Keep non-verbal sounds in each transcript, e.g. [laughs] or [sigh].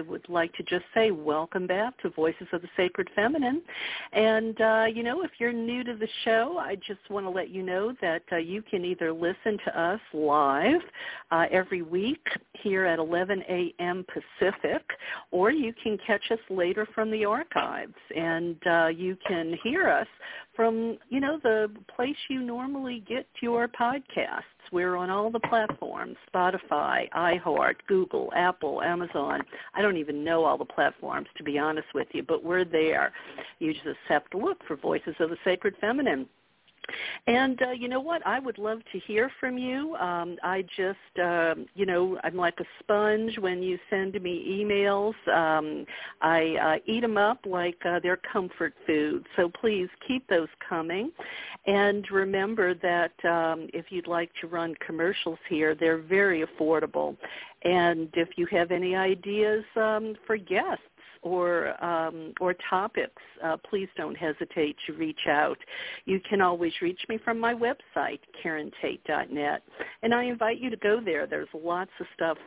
I would like to just say welcome back to Voices of the Sacred Feminine. And, uh, you know, if you're new to the show, I just want to let you know that uh, you can either listen to us live uh, every week here at 11 a.m. Pacific, or you can catch us later from the archives. And uh, you can hear us from, you know, the place you normally get your podcasts. We're on all the platforms, Spotify, iHeart, Google, Apple, Amazon. I don't even know all the platforms, to be honest with you, but we're there. You just have to look for Voices of the Sacred Feminine. And uh, you know what? I would love to hear from you. Um, I just, uh, you know, I'm like a sponge when you send me emails. Um, I uh, eat them up like uh, they're comfort food. So please keep those coming. And remember that um, if you'd like to run commercials here, they're very affordable. And if you have any ideas um, for guests, or um, or topics, uh, please don't hesitate to reach out. You can always reach me from my website, KarenTate.net, and I invite you to go there. There's lots of stuff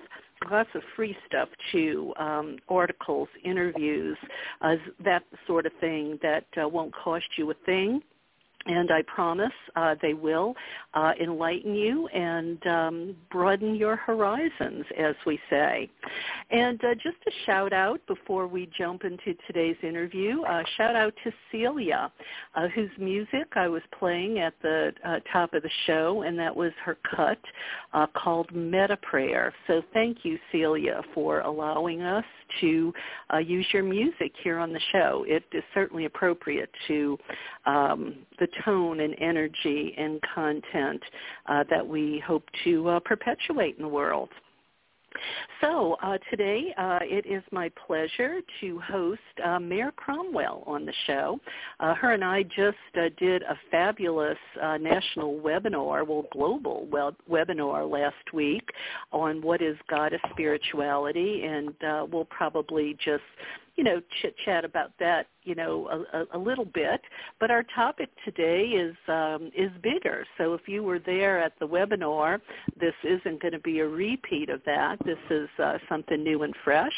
lots of free stuff too, um, articles, interviews, uh, that sort of thing that uh, won't cost you a thing and I promise uh, they will uh, enlighten you and um, broaden your horizons, as we say. And uh, just a shout out before we jump into today's interview, uh, shout out to Celia, uh, whose music I was playing at the uh, top of the show, and that was her cut called Meta Prayer. So thank you, Celia, for allowing us to use your music here on the show. It is certainly appropriate to um, the tone and energy and content uh, that we hope to uh, perpetuate in the world. So uh, today uh, it is my pleasure to host uh, Mare Cromwell on the show. Uh, her and I just uh, did a fabulous uh, national webinar, well, global web- webinar last week on what is goddess spirituality, and we'll probably just you know, chit chat about that, you know, a, a, little bit. But our topic today is um, is bigger. So if you were there at the webinar, this isn't going to be a repeat of that. This is uh, something new and fresh.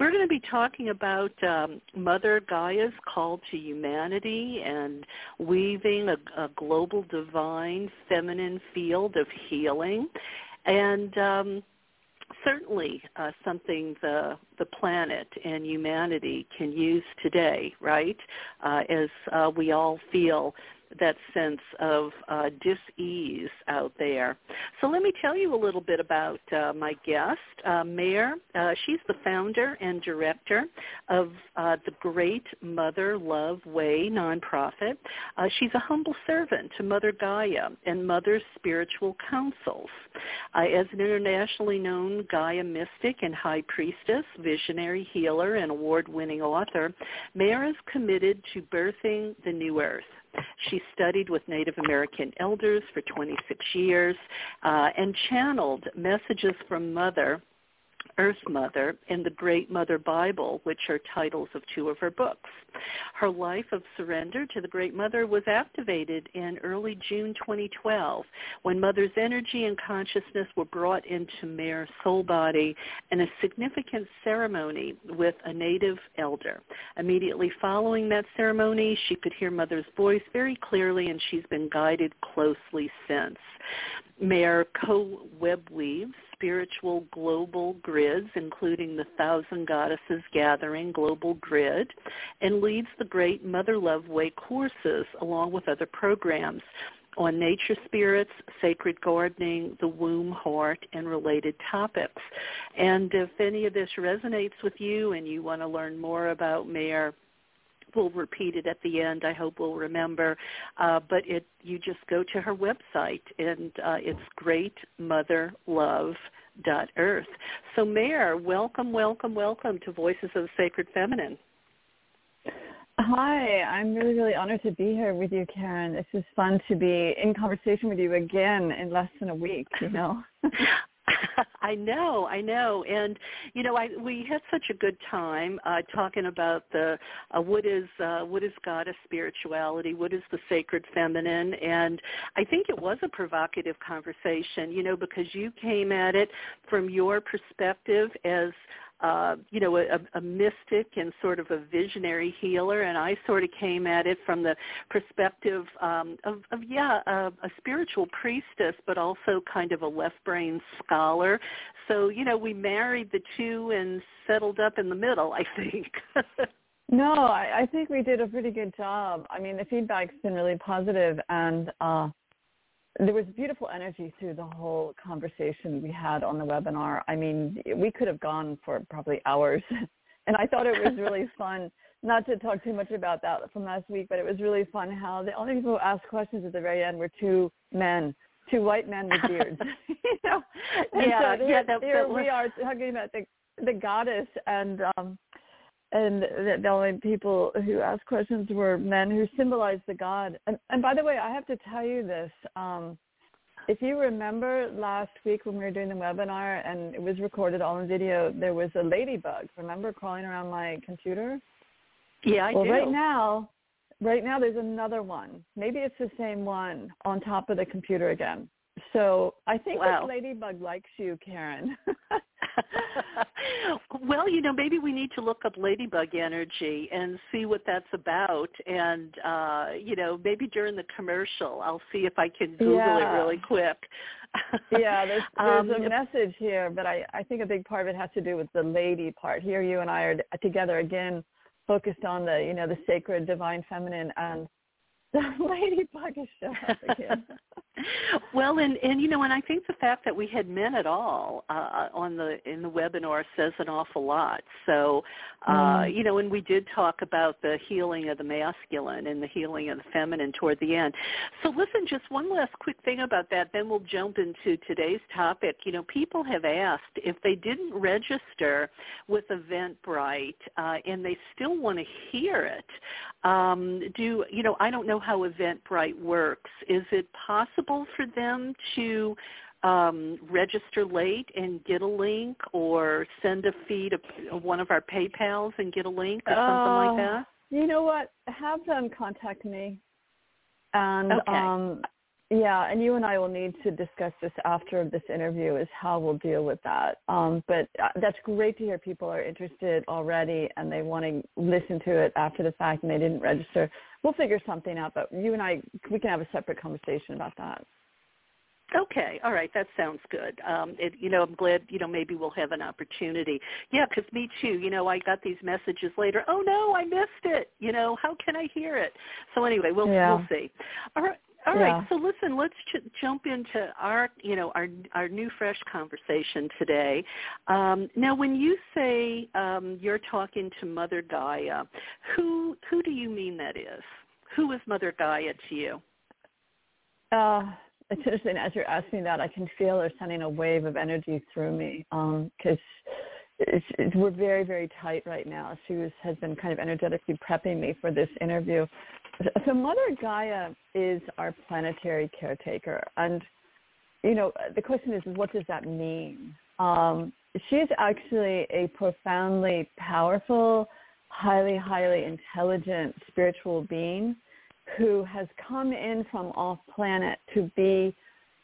We're going to be talking about um, Mother Gaia's call to humanity and weaving a, a global divine feminine field of healing. And um, certainly uh, something the the planet and humanity can use today, right? Uh, as uh, we all feel that sense of uh, dis-ease out there. So let me tell you a little bit about uh, my guest, uh, Mare. Uh, she's the founder and director of uh, the Great Mother Love Way nonprofit. Uh, she's a humble servant to Mother Gaia and Mother's spiritual councils. as an internationally known Gaia mystic and high priestess, visionary healer, and award-winning author, Mare is committed to birthing the new earth she studied with Native American elders for 26 years uh, and channeled messages from Mother Earth Mother and the Great Mother Bible, which are titles of two of her books. Her life of surrender to the Great Mother was activated in early June 2012 when Mother's energy and consciousness were brought into Mare's soul body in a significant ceremony with a native elder. Immediately following that ceremony, she could hear Mother's voice very clearly and she's been guided closely since. Mare co-web weaves spiritual global grids, including the Thousand Goddesses Gathering Global Grid, and leads the Great Mother Love Way courses along with other programs on nature spirits, sacred gardening, the womb, heart, and related topics. And if any of this resonates with you and you want to learn more about Mare we'll repeat it at the end. I hope we'll remember. Uh, but it, you just go to her website, and uh, it's greatmotherlove.earth. So, Mare, welcome, welcome, welcome to Voices of the Sacred Feminine. Hi, I'm really, really honored to be here with you, Karen. This is fun to be in conversation with you again in less than a week, you know. [laughs] [laughs] I know, I know, and you know, I we had such a good time uh, talking about the uh, what is uh, what is goddess spirituality, what is the sacred feminine, and I think it was a provocative conversation, you know, because you came at it from your perspective as uh, you know, a, a mystic and sort of a visionary healer, and I sort of came at it from the perspective um, of, of, yeah, a, a spiritual priestess, but also kind of a left brain scholar. So, you know, we married the two and settled up in the middle, I think. [laughs] no, I, I think we did a pretty good job. I mean, the feedback's been really positive, and uh, there was beautiful energy through the whole conversation we had on the webinar. I mean, we could have gone for probably hours. [laughs] and I thought it was really [laughs] fun, not to talk too much about that from last week, but it was really fun how the only people who asked questions at the very end were two men, two white men with beards. [laughs] you know? And yeah, so yeah, that, here that was... we are talking about the the goddess and um and the, the only people who asked questions were men who symbolized the god. And, and by the way, I have to tell you this. Um, if you remember last week when we were doing the webinar and it was recorded all in video, there was a ladybug. Remember crawling around my computer? Yeah, I well, do. right now, right now there's another one. Maybe it's the same one on top of the computer again. So I think wow. this ladybug likes you, Karen. [laughs] well, you know, maybe we need to look up ladybug energy and see what that's about. And, uh, you know, maybe during the commercial, I'll see if I can Google yeah. it really quick. [laughs] yeah, there's, [laughs] there's um, a message here, but I, I think a big part of it has to do with the lady part. Here you and I are together again, focused on the, you know, the sacred divine feminine and [laughs] the ladybug is showing up again. [laughs] [laughs] well, and and you know, and I think the fact that we had men at all uh, on the in the webinar says an awful lot. So, uh, mm. you know, and we did talk about the healing of the masculine and the healing of the feminine toward the end. So, listen, just one last quick thing about that, then we'll jump into today's topic. You know, people have asked if they didn't register with Eventbrite uh, and they still want to hear it. Um, do you know? I don't know how Eventbrite works. Is it possible for them to um, register late and get a link, or send a feed of one of our PayPal's and get a link, or uh, something like that? You know what? Have them contact me, and okay. um, yeah, and you and I will need to discuss this after this interview is how we'll deal with that. Um, but uh, that's great to hear people are interested already and they want to listen to it after the fact and they didn't register. We'll figure something out, but you and I, we can have a separate conversation about that. Okay, all right, that sounds good. Um, it, you know, I'm glad. You know, maybe we'll have an opportunity. Yeah, because me too. You know, I got these messages later. Oh no, I missed it. You know, how can I hear it? So anyway, we'll yeah. we'll see. All right. All yeah. right, so listen, let's ch- jump into our, you know, our our new fresh conversation today. Um, now, when you say um, you're talking to Mother Gaia, who who do you mean that is? Who is Mother Gaia to you? Uh, [laughs] it's interesting as you're asking that, I can feel her sending a wave of energy through me because um, we're very, very tight right now. She was, has been kind of energetically prepping me for this interview. So Mother Gaia is our planetary caretaker. And, you know, the question is, what does that mean? Um, she's actually a profoundly powerful, highly, highly intelligent spiritual being who has come in from off planet to be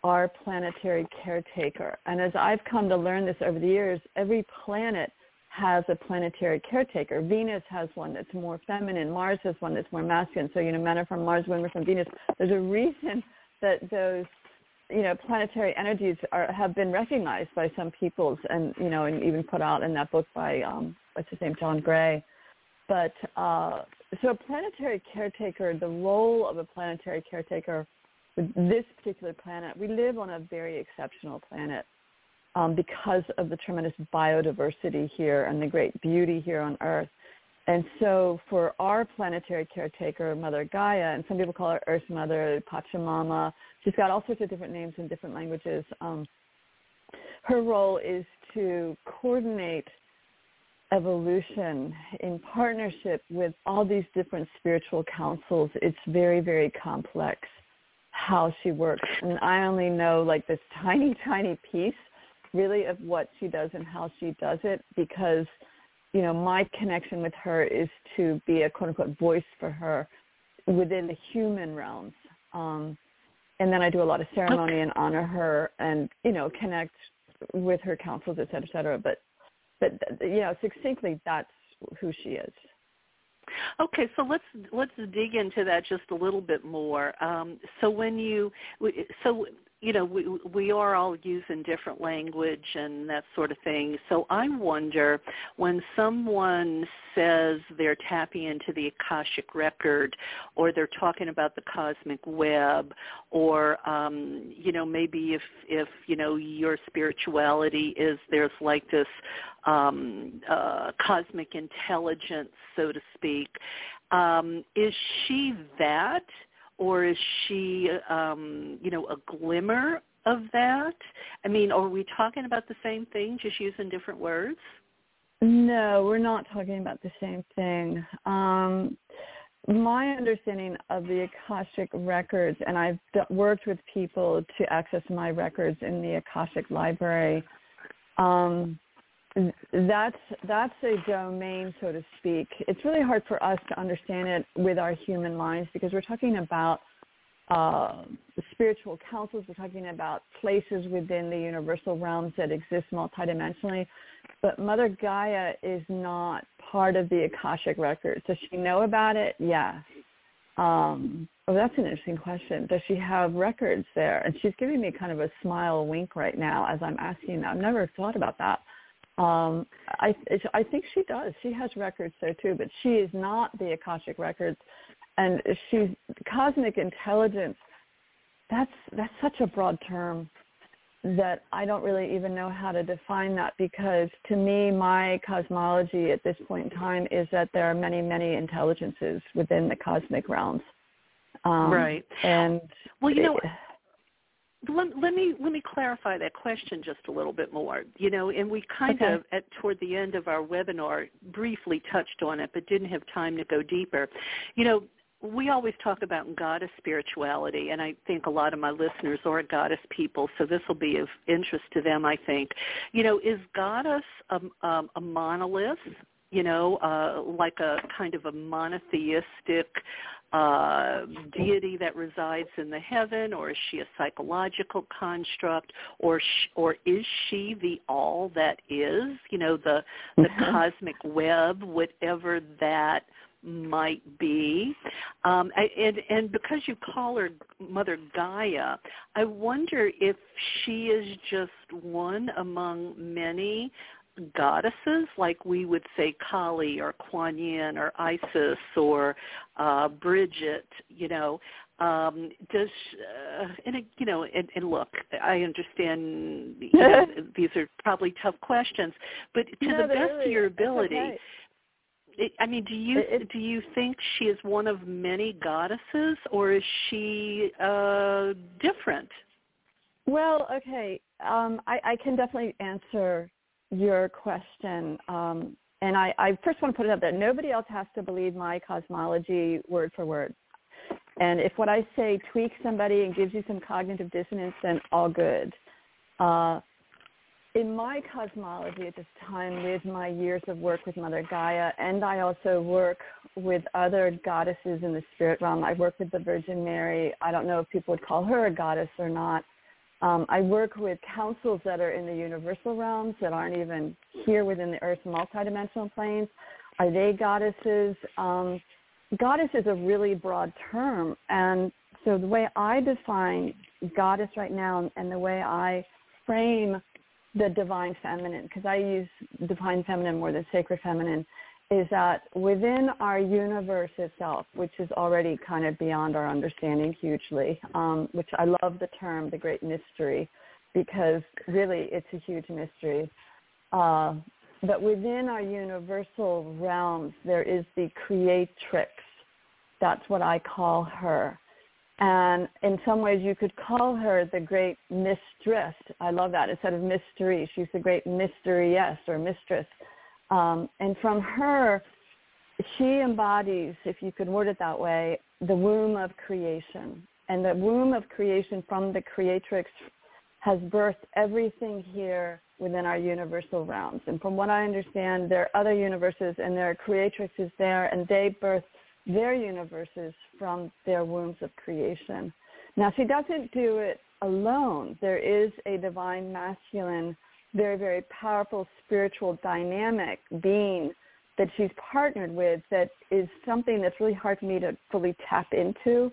our planetary caretaker. And as I've come to learn this over the years, every planet has a planetary caretaker. Venus has one that's more feminine. Mars has one that's more masculine. So, you know, men are from Mars, women are from Venus. There's a reason [laughs] that those, you know, planetary energies are, have been recognized by some peoples and, you know, and even put out in that book by, um, what's his name, John Gray. But uh, so a planetary caretaker, the role of a planetary caretaker with this particular planet, we live on a very exceptional planet um, because of the tremendous biodiversity here and the great beauty here on Earth. And so for our planetary caretaker, Mother Gaia, and some people call her Earth Mother, Pachamama, she's got all sorts of different names in different languages. Um, her role is to coordinate evolution in partnership with all these different spiritual councils. It's very, very complex how she works. And I only know like this [laughs] tiny, tiny piece really of what she does and how she does it because you know my connection with her is to be a quote unquote voice for her within the human realms um and then i do a lot of ceremony okay. and honor her and you know connect with her councils et cetera et cetera but but you know succinctly that's who she is Okay, so let's let's dig into that just a little bit more. Um, so when you so you know, we we are all using different language and that sort of thing. So I wonder when someone says they're tapping into the Akashic record, or they're talking about the cosmic web, or um, you know, maybe if if you know your spirituality is there's like this um, uh, cosmic intelligence, so to speak. Um, is she that? Or is she, um, you know, a glimmer of that? I mean, are we talking about the same thing, just using different words? No, we're not talking about the same thing. Um, my understanding of the Akashic records, and I've worked with people to access my records in the Akashic library. Um, that's that's a domain, so to speak. It's really hard for us to understand it with our human minds because we're talking about uh, spiritual councils. We're talking about places within the universal realms that exist multidimensionally. But Mother Gaia is not part of the Akashic records. Does she know about it? Yes. Um, oh, that's an interesting question. Does she have records there? And she's giving me kind of a smile wink right now as I'm asking that. I've never thought about that. Um, I I think she does. She has records there too, but she is not the Akashic records, and she's cosmic intelligence. That's that's such a broad term that I don't really even know how to define that because to me, my cosmology at this point in time is that there are many, many intelligences within the cosmic realms. Um, right. And well, you know, let, let me let me clarify that question just a little bit more. You know, and we kind okay. of at toward the end of our webinar briefly touched on it, but didn't have time to go deeper. You know, we always talk about goddess spirituality, and I think a lot of my listeners are goddess people, so this will be of interest to them. I think, you know, is goddess a, um, a monolith? You know, uh, like a kind of a monotheistic uh, deity that resides in the heaven, or is she a psychological construct, or sh- or is she the all that is? You know, the the mm-hmm. cosmic web, whatever that might be. Um, and, and because you call her Mother Gaia, I wonder if she is just one among many goddesses, like we would say Kali or Kuan Yin or Isis or uh, Bridget, you know, um, does uh, and you know and, and look, I understand you know, [laughs] these are probably tough questions, but to no, the best really, of your ability. Okay. It, I mean, do you it, do you think she is one of many goddesses, or is she uh, different? Well, okay, um, I, I can definitely answer your question. Um, and I, I first want to put it up that nobody else has to believe my cosmology word for word. And if what I say tweaks somebody and gives you some cognitive dissonance, then all good. Uh, in my cosmology at this time, with my years of work with Mother Gaia, and I also work with other goddesses in the spirit realm. I work with the Virgin Mary. I don't know if people would call her a goddess or not. Um, I work with councils that are in the universal realms that aren't even here within the Earth's multidimensional planes. Are they goddesses? Um, goddess is a really broad term, and so the way I define goddess right now, and the way I frame the divine feminine, because I use divine feminine more than sacred feminine, is that within our universe itself, which is already kind of beyond our understanding hugely, um, which I love the term, the great mystery, because really it's a huge mystery. Uh, but within our universal realms, there is the creatrix. That's what I call her. And in some ways, you could call her the great mistress. I love that. Instead of mystery, she's the great mystery, yes, or mistress um, and from her, she embodies, if you could word it that way, the womb of creation. And the womb of creation from the creatrix has birthed everything here within our universal realms. And from what I understand, there are other universes and there are creatrixes there, and they birth their universes from their wombs of creation. Now, she doesn't do it alone. There is a divine masculine, very, very powerful spiritual dynamic being that she's partnered with that is something that's really hard for me to fully tap into.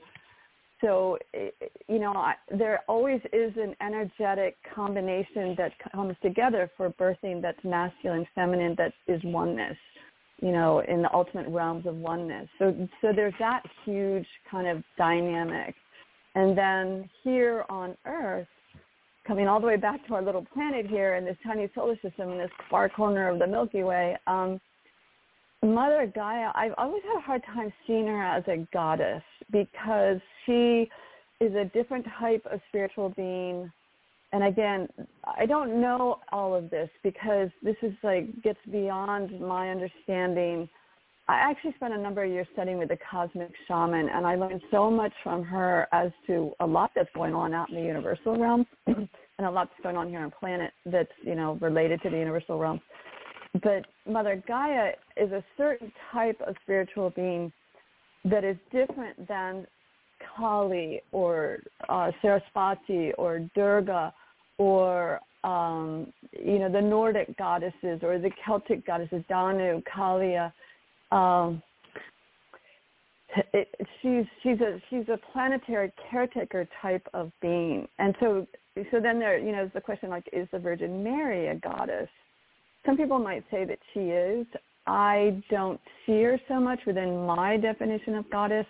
So eh, you know I, there always is an energetic combination that comes together for birthing that's masculine feminine that is oneness you know in the ultimate realms of oneness. So so there's that huge kind of dynamic. And then here on earth coming all the way back to our little planet here in this tiny solar system in this far corner of the milky way um Mother Gaia, I've always had a hard time seeing her as a goddess because she is a different type of spiritual being. And again, I don't know all of this because this is like gets beyond my understanding. I actually spent a number of years studying with a cosmic shaman and I learned so much from her as to a lot that's going on out in the universal realm [clears throat] and a lot that's going on here on planet that's, you know, related to the universal realm. But Mother Gaia is a certain type of spiritual being that is different than Kali or uh, Sarasvati or Durga or um, you know the Nordic goddesses or the Celtic goddesses Danu, Kalia. Um, it, she's she's a she's a planetary caretaker type of being, and so so then there you know is the question like is the Virgin Mary a goddess? some people might say that she is. I don't see her so much within my definition of goddess.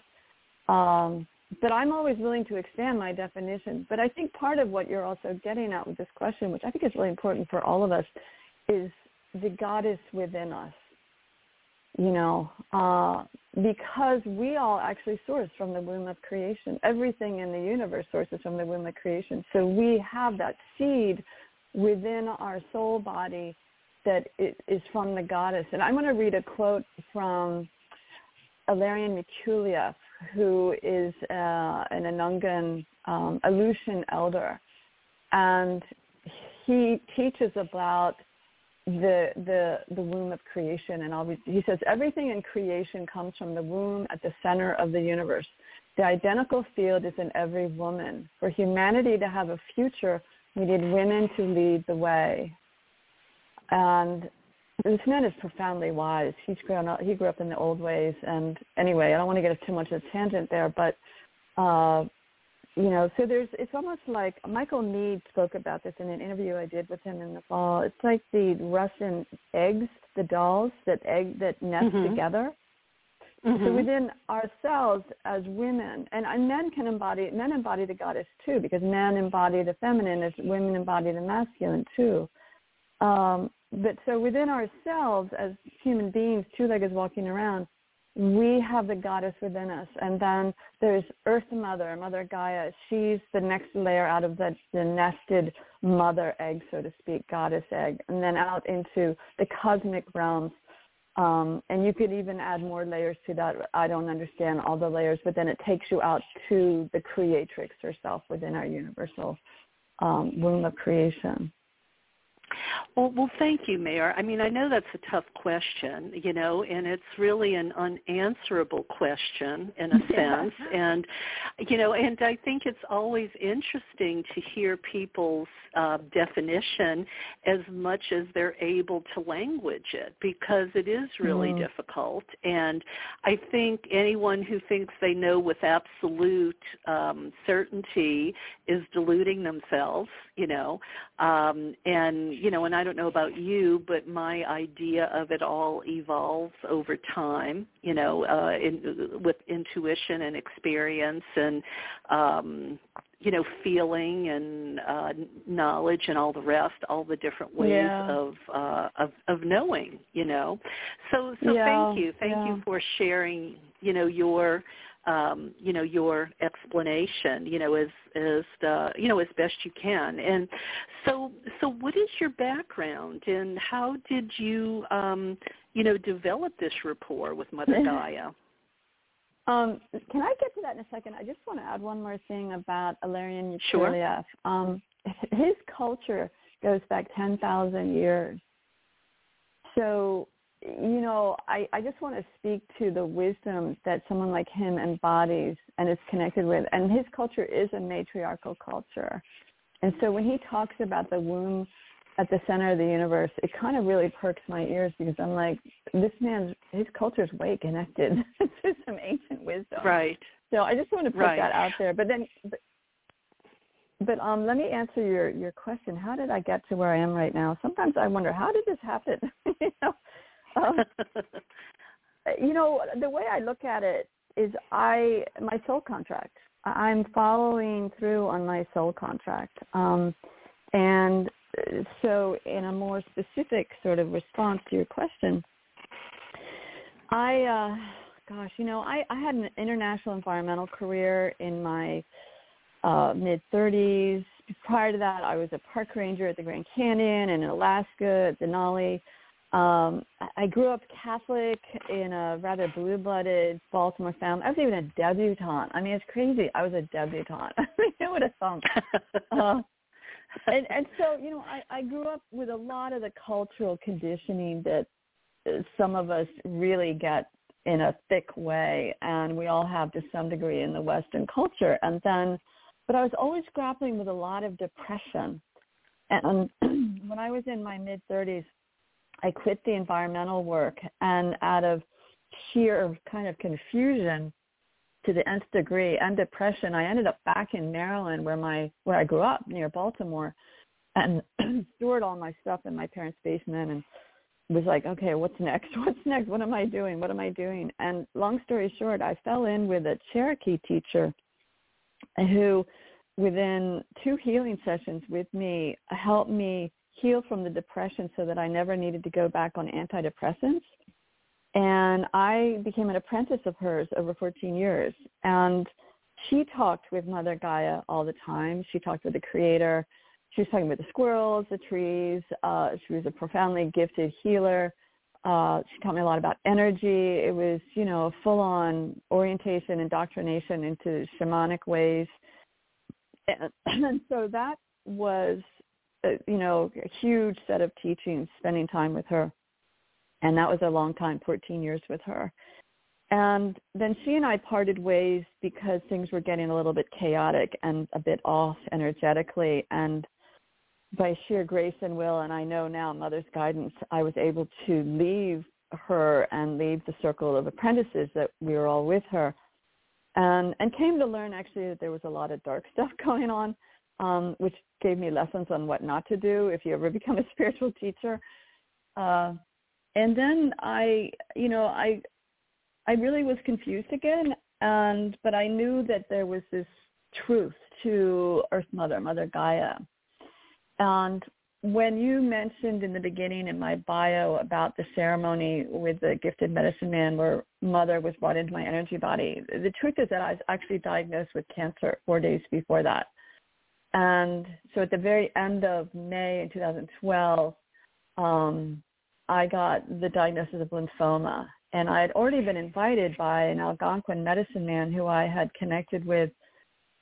Um, but I'm always willing to expand my definition. But I think part of what you're also getting at with this question, which I think is really important for all of us, is the goddess within us. You know, uh, because we all actually source from the womb of creation. Everything in the universe sources from the womb of creation. So we have that seed within our soul body that is from the goddess. And I'm going to read a quote from Ilarion Merculieff, who is uh, an Unangan um, Aleutian elder. And he teaches about the, the, the womb of creation. And be, he says, everything in creation comes from the womb at the center of the universe. The identical field is in every woman. For humanity to have a future, we need women to lead the way. And this man is profoundly wise. He's grown up. He grew up in the old ways. And anyway, I don't want to get too much of a tangent there, but uh, you know, so there's. It's almost like Michael Meade spoke about this in an interview I did with him in the fall. It's like the Russian eggs, the dolls that egg that nest mm-hmm. together. Mm-hmm. So within ourselves as women, and, and men can embody, men embody the goddess too, because men embody the feminine as women embody the masculine too. Um, but so within ourselves as human beings, two-legged walking around, we have the goddess within us. And then there's Earth Mother, Mother Gaia. She's the next layer out of the, the nested mother egg, so to speak, goddess egg. And then out into the cosmic realms. Um, and you could even add more layers to that. I don't understand all the layers, but then it takes you out to the creatrix herself within our universal um, womb of creation. Well, well, thank you, Mare. I mean, I know that's a tough question, you know, and it's really an unanswerable question in a [laughs] sense. and, you know, and I think it's always interesting to hear people's uh, definition as much as they're able to language it because it is really mm. difficult. And I think anyone who thinks they know with absolute um, certainty is deluding themselves, you know, um, and you know, and I don't know about you, but my idea of it all evolves over time. You know, uh, in, with intuition and experience, and um, you know, feeling and uh, knowledge and all the rest, all the different ways yeah. of, uh, of of knowing. You know, so so yeah. thank you, thank yeah. you for sharing. You know your um, you know your explanation you know as as uh, you know as best you can and so so what is your background and how did you um, you know develop this rapport with Mother [laughs] Gaia? Um, can I get to that in a second? I just want to add one more thing about Ilarion Sure. Um, [laughs] his culture goes back 10,000 years. So, you know, I, I just want to speak to the wisdom that someone like him embodies and is connected with. And his culture is a matriarchal culture. And so when he talks about the womb at the center of the universe, it kind of really perks my ears because I'm like, this man's his culture is way connected [laughs] to some ancient wisdom. Right. So I just want to put right. that out there. But then, but, but um, let me answer your your question. How did I get to where I am right now? Sometimes I wonder how did this happen. [laughs] you know, um, [laughs] you know the way I look at it is I my soul contract. I'm following through on my soul contract. Um, and so in a more specific sort of response to your question, I, uh, gosh, you know, I, I had an international environmental career in my uh, mid 30s. Prior to that, I was a park ranger at the Grand Canyon and in Alaska at Denali. Um, I grew up Catholic in a rather blue-blooded Baltimore family. I was even a debutante. I mean, it's crazy. I was a debutante. [laughs] I mean, who would have thunk? [laughs] uh, and and so you know I, I grew up with a lot of the cultural conditioning that uh, some of us really get in a thick way and we all have to some degree in the western culture and then but i was always grappling with a lot of depression and [clears throat] when i was in my mid 30s i quit the environmental work and out of sheer kind of confusion to the nth degree and depression. I ended up back in Maryland where my where I grew up near Baltimore and [clears throat] stored all my stuff in my parents' basement and was like, okay, what's next? [laughs] What's next? What am I doing? What am I doing? And long story short, I fell in with a Cherokee teacher who within two healing sessions with me helped me heal from the depression so that I never needed to go back on antidepressants and I became an apprentice of hers over 14 years. And she talked with Mother Gaia all the time. She talked with the creator. She was talking with the squirrels, the trees. Uh, she was a profoundly gifted healer. Uh, she taught me a lot about energy. It was, you know, a full-on orientation, indoctrination into shamanic ways. And, [clears throat] and so that was, you know, a huge set of teachings, spending time with her. And that was a long time 14 years with her. And then she and i parted ways because things were getting a little bit chaotic and a bit off energetically. And by sheer grace and will and i know now mother's guidance i was able to leave her and leave the circle of apprentices that we were all with her. And and came to learn actually that there was a lot of dark [laughs] stuff going on um, which gave me lessons on what not to do if you ever [laughs] become a spiritual teacher uh, and then I, you know, I, I really was confused again, and but I knew that there was this truth to Earth Mother, Mother Gaia, and when you mentioned in the beginning in my bio about the ceremony with the gifted medicine man where mother was brought into my energy body, the truth is that I was actually diagnosed with cancer four days before that. And so at the very end of May in 2012, um, I got the diagnosis of lymphoma. And I had already been invited by an Algonquin medicine man who I had connected with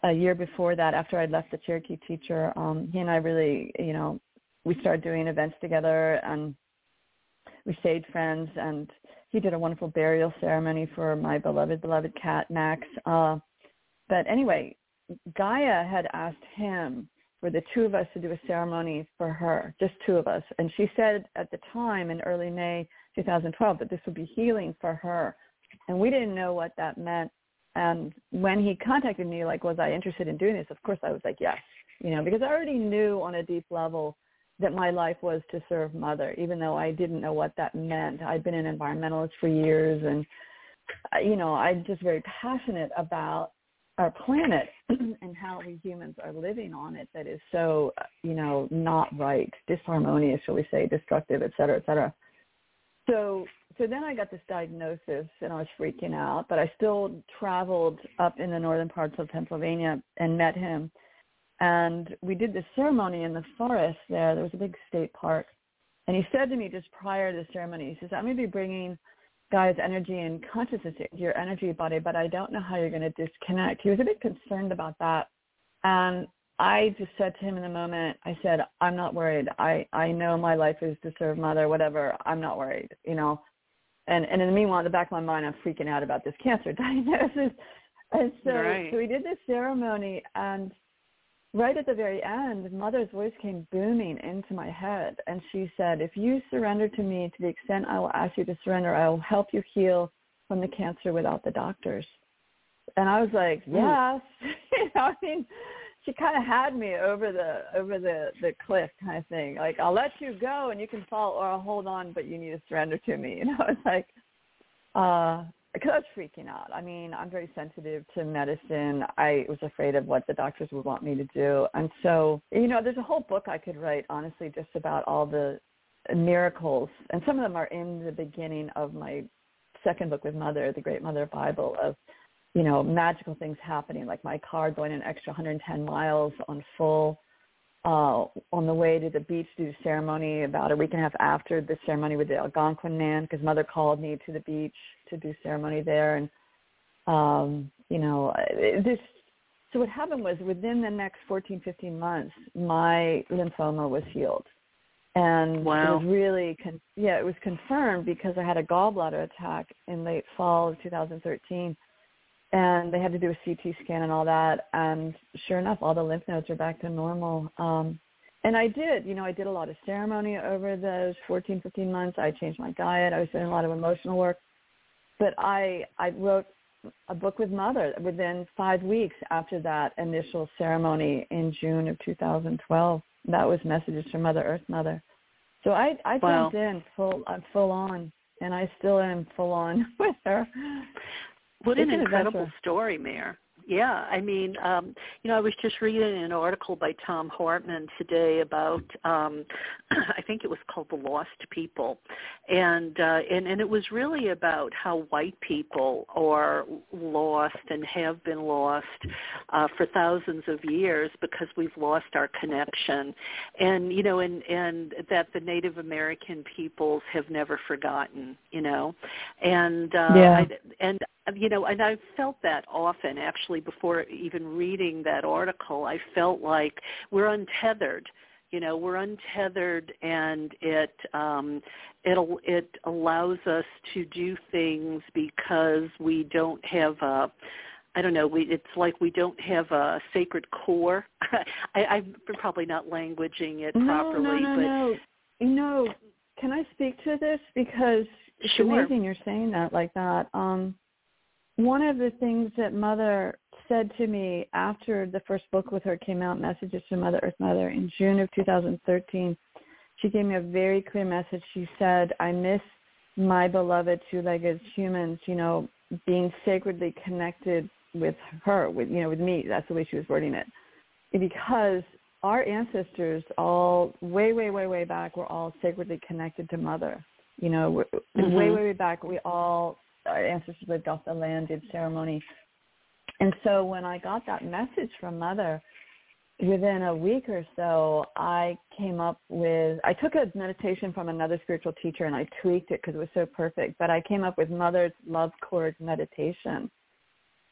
a year before that after I'd left the Cherokee teacher. Um, he and I really, you know, we started doing events together and we stayed friends and he did a wonderful burial ceremony for my beloved, beloved cat, Max. Uh, but anyway, Gaia had asked him for the two of us to do a ceremony for her, just two of us. And she said at the time in early May 2012 that this would be healing for her. And we didn't know what that meant. And when he contacted me, like, was I interested in doing this? Of course I was like, yes, you know, because I already knew on a deep level that my life was to serve mother, even though I didn't know what that meant. I'd been an environmentalist for years and, you know, I'm just very passionate about our planet [clears throat] and how we humans are living on it that is so, you know, not right, disharmonious, shall we say, destructive, et cetera, et cetera. So, so then I got this diagnosis and I was freaking out, but I still traveled up in the northern parts of Pennsylvania and met him. And we did this ceremony in the forest there. There was a big state park. And he said to me just prior to the ceremony, he says, I'm going to be bringing Gaia's energy and consciousness into your energy body, but I don't know how you're going to disconnect. He was a bit concerned about that. And I just said to him in the moment, I said, I'm not worried. I, I know my life is to serve mother, whatever. I'm not worried, you know. And and in the meanwhile, in the back of my mind, I'm freaking out about this cancer [laughs] diagnosis. And so, right. so we did this ceremony, and right at the very end, mother's voice came booming into my head, and she said, "If you surrender to me to the extent I will ask you to surrender, I will help you heal from the cancer without the doctors." And I was like, Hmm. "Yes," [laughs] you know. I mean, she kind of had me over the over the the cliff kind of thing. Like, I'll let you go and you can fall, or I'll hold on, but you need to surrender to me. [laughs] You know, it's like, uh, because I was freaking out. I mean, I'm very sensitive to medicine. I was afraid of what the doctors would want me to do, and so you know, there's a whole book I could write, honestly, just about all the miracles, and some of them are in the beginning of my second book with Mother, the Great Mother Bible of you know, magical things happening, like my car going an extra 110 miles on full uh, on the way to the beach to do ceremony about a week and a half after the ceremony with the Algonquin man, because mother called me to the beach to do ceremony there. And, um, you know, this, so what happened was within the next 14, 15 months, my lymphoma was healed. And wow. it was really, con- yeah, it was confirmed because I had a gallbladder attack in late fall of 2013 and they had to do a CT scan and all that. And sure enough, all the lymph nodes are back to normal. Um, and I did, you know, I did a lot of ceremony over those 14, 15 months. I changed my diet. I was doing a lot of emotional work. But I, I wrote a book with Mother within five weeks after that initial ceremony in June of 2012. That was Messages from Mother Earth Mother. So I, I wow. jumped in full, uh, full on, and I still am full on [laughs] with her. What It's an an incredible adventure. story, Mare. Yeah, I mean, um, you know, I was just reading an article by Thom Hartmann today about, um, [clears throat] I think it was called "The Lost People," and uh, and and it was really about how white people are lost and have been lost uh, for thousands of years because we've lost our connection, and you know, and and that the Native American peoples have never forgotten, you know, and uh, Yeah. I, and you know, and I've felt that often actually before even reading that article. I felt like we're untethered. You know, we're untethered, and it um, it it allows us to do things because we don't have a I don't know. We, it's like we don't have a sacred core. [laughs] I, I'm probably not languaging it no, properly, no, no, but no. You know, can I speak to this because it's Sure. amazing you're saying that like that. Um, one of the things that Mother said to me after the first book with her came out, Messages from Mother Earth Mother, in June of 2013, she gave me a very clear message. She said, I miss my beloved two-legged humans, you know, being sacredly connected with her, with, you know, with me. That's the way she was wording it. Because our ancestors all way, way, way, way back were all sacredly connected to Mother. You know, Mhm. way, way, way back, we all, our ancestors lived off the land, did ceremony. And so when I got that message from Mother, within a week or so, I came up with, I took a meditation from another spiritual teacher and I tweaked it because it was so perfect, but I came up with Mother's Love Cord meditation.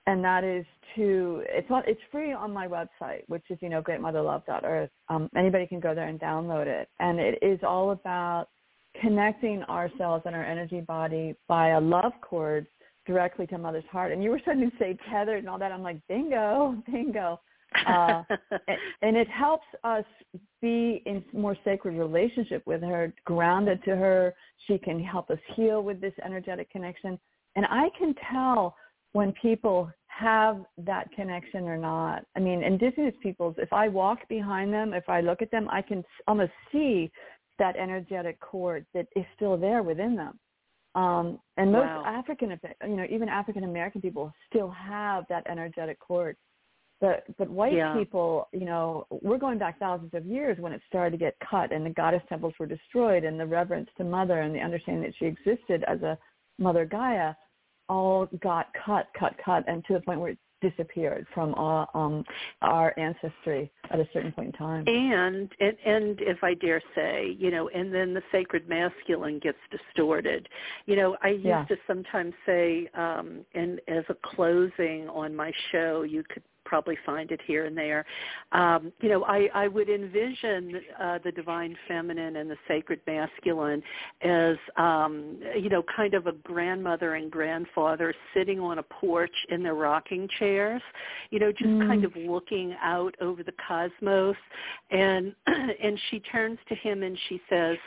And that is to, it's on, it's free on my website, which is, you know, greatmotherlove.earth. Um, anybody can go there and download it. And it is all about connecting ourselves and our energy body by a love cord directly to mother's heart. And you were starting to say tethered and all that. I'm like, bingo, [laughs] bingo. Uh, [laughs] and, and it helps us be in more sacred relationship with her, grounded to her. She can help us heal with this energetic connection. And I can tell when people have that connection or not. I mean, indigenous peoples, if I walk behind them, if I look at them, I can almost see that energetic cord that is still there within them. Um, and most Wow. African, you know, even African American people still have that energetic cord. But but white Yeah. people, you know, we're going back thousands of years when it started to get cut and the goddess temples were destroyed and the reverence to mother and the understanding that she existed as a mother Gaia all got cut, cut, cut, and to the point where it disappeared from our, um, our ancestry at a certain point in time. and, and and if I dare say, you know, and then the sacred masculine gets distorted. You know, I used Yeah. to sometimes say, um, and as a closing on my show, you could probably find it here and there. Um, you know, I, I would envision uh, the divine feminine and the sacred masculine as, um, you know, kind of a grandmother and grandfather sitting on a porch in their rocking chairs, you know, just mm. kind of looking out over the cosmos. And [clears throat] and she turns to him and she says,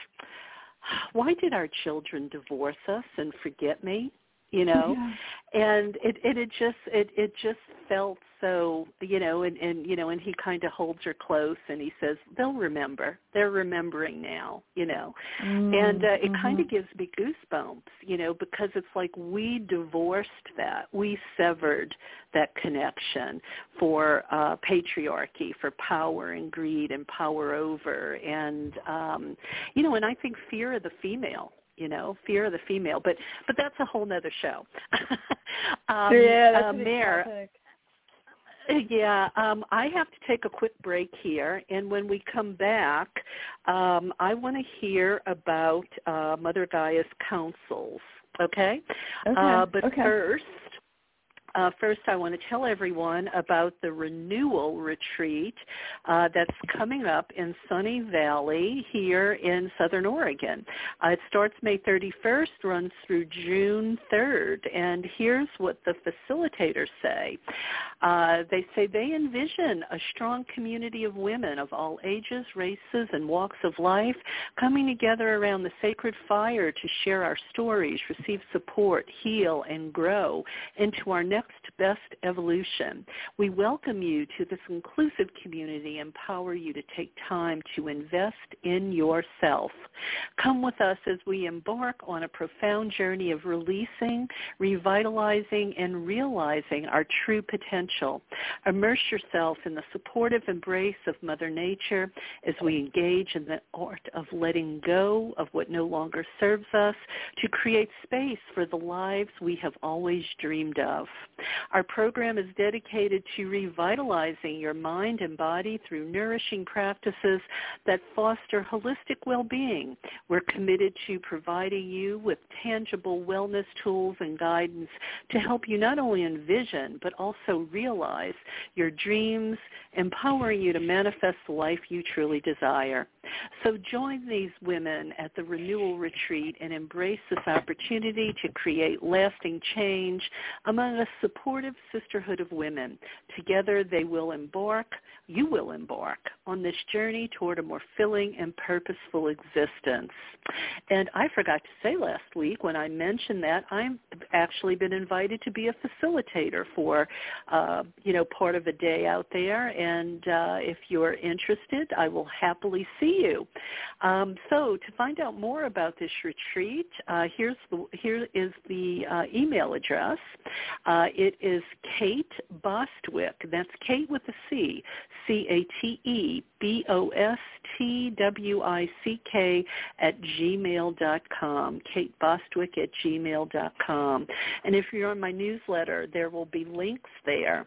"Why did our children divorce us and forget me?" You know, yeah. and it it, it just it it just felt so you know and and you know and he kind of holds her close and he says they'll remember they're remembering now you know mm-hmm. and uh, it mm-hmm. kind of gives me goosebumps you know because it's like we divorced that we severed that connection for uh patriarchy for power and greed and power over and um you know and i think fear of the female you know, fear of the female. But but that's a whole nother show. [laughs] um, yeah, that's uh, Mare, yeah, um, I have to take a quick break here, and when we come back, um, I want to hear about uh, Mother Gaia's councils. Okay, okay. Uh, but okay. first, uh, first, I want to tell everyone about the renewal retreat uh, that's coming up in Sunny Valley here in Southern Oregon. Uh, it starts May 31st, runs through June 3rd, and here's what the facilitators say. Uh, they say they envision a strong community of women of all ages, races, and walks of life coming together around the sacred fire to share our stories, receive support, heal, and grow into our next best evolution. We welcome you to this inclusive community, empower you to take time to invest in yourself. Come with us as we embark on a profound journey of releasing, revitalizing, and realizing our true potential. Immerse yourself in the supportive embrace of Mother Nature as we engage in the art of letting go of what no longer serves us to create space for the lives we have always dreamed of. Our program is dedicated to revitalizing your mind and body through nourishing practices that foster holistic well-being. We're committed to providing you with tangible wellness tools and guidance to help you not only envision but also realize your dreams, empowering you to manifest the life you truly desire. So join these women at the Renewal Retreat and embrace this opportunity to create lasting change among a supportive sisterhood of women. Together they will embark, you will embark, on this journey toward a more filling and purposeful existence. And I forgot to say last week when I mentioned that I've actually been invited to be a facilitator for, uh, you know, part of a day out there. And uh, if you're interested, I will happily see you. Um, so to find out more about this retreat, uh, here's the, here is the uh, email address. Uh, it is Cate Bostwick. That's Kate with a C, C-A-T-E-B-O-S-T-W-I-C-K at gmail dot com. Cate Bostwick at gmail dot com. And if you're on my newsletter, there will be links there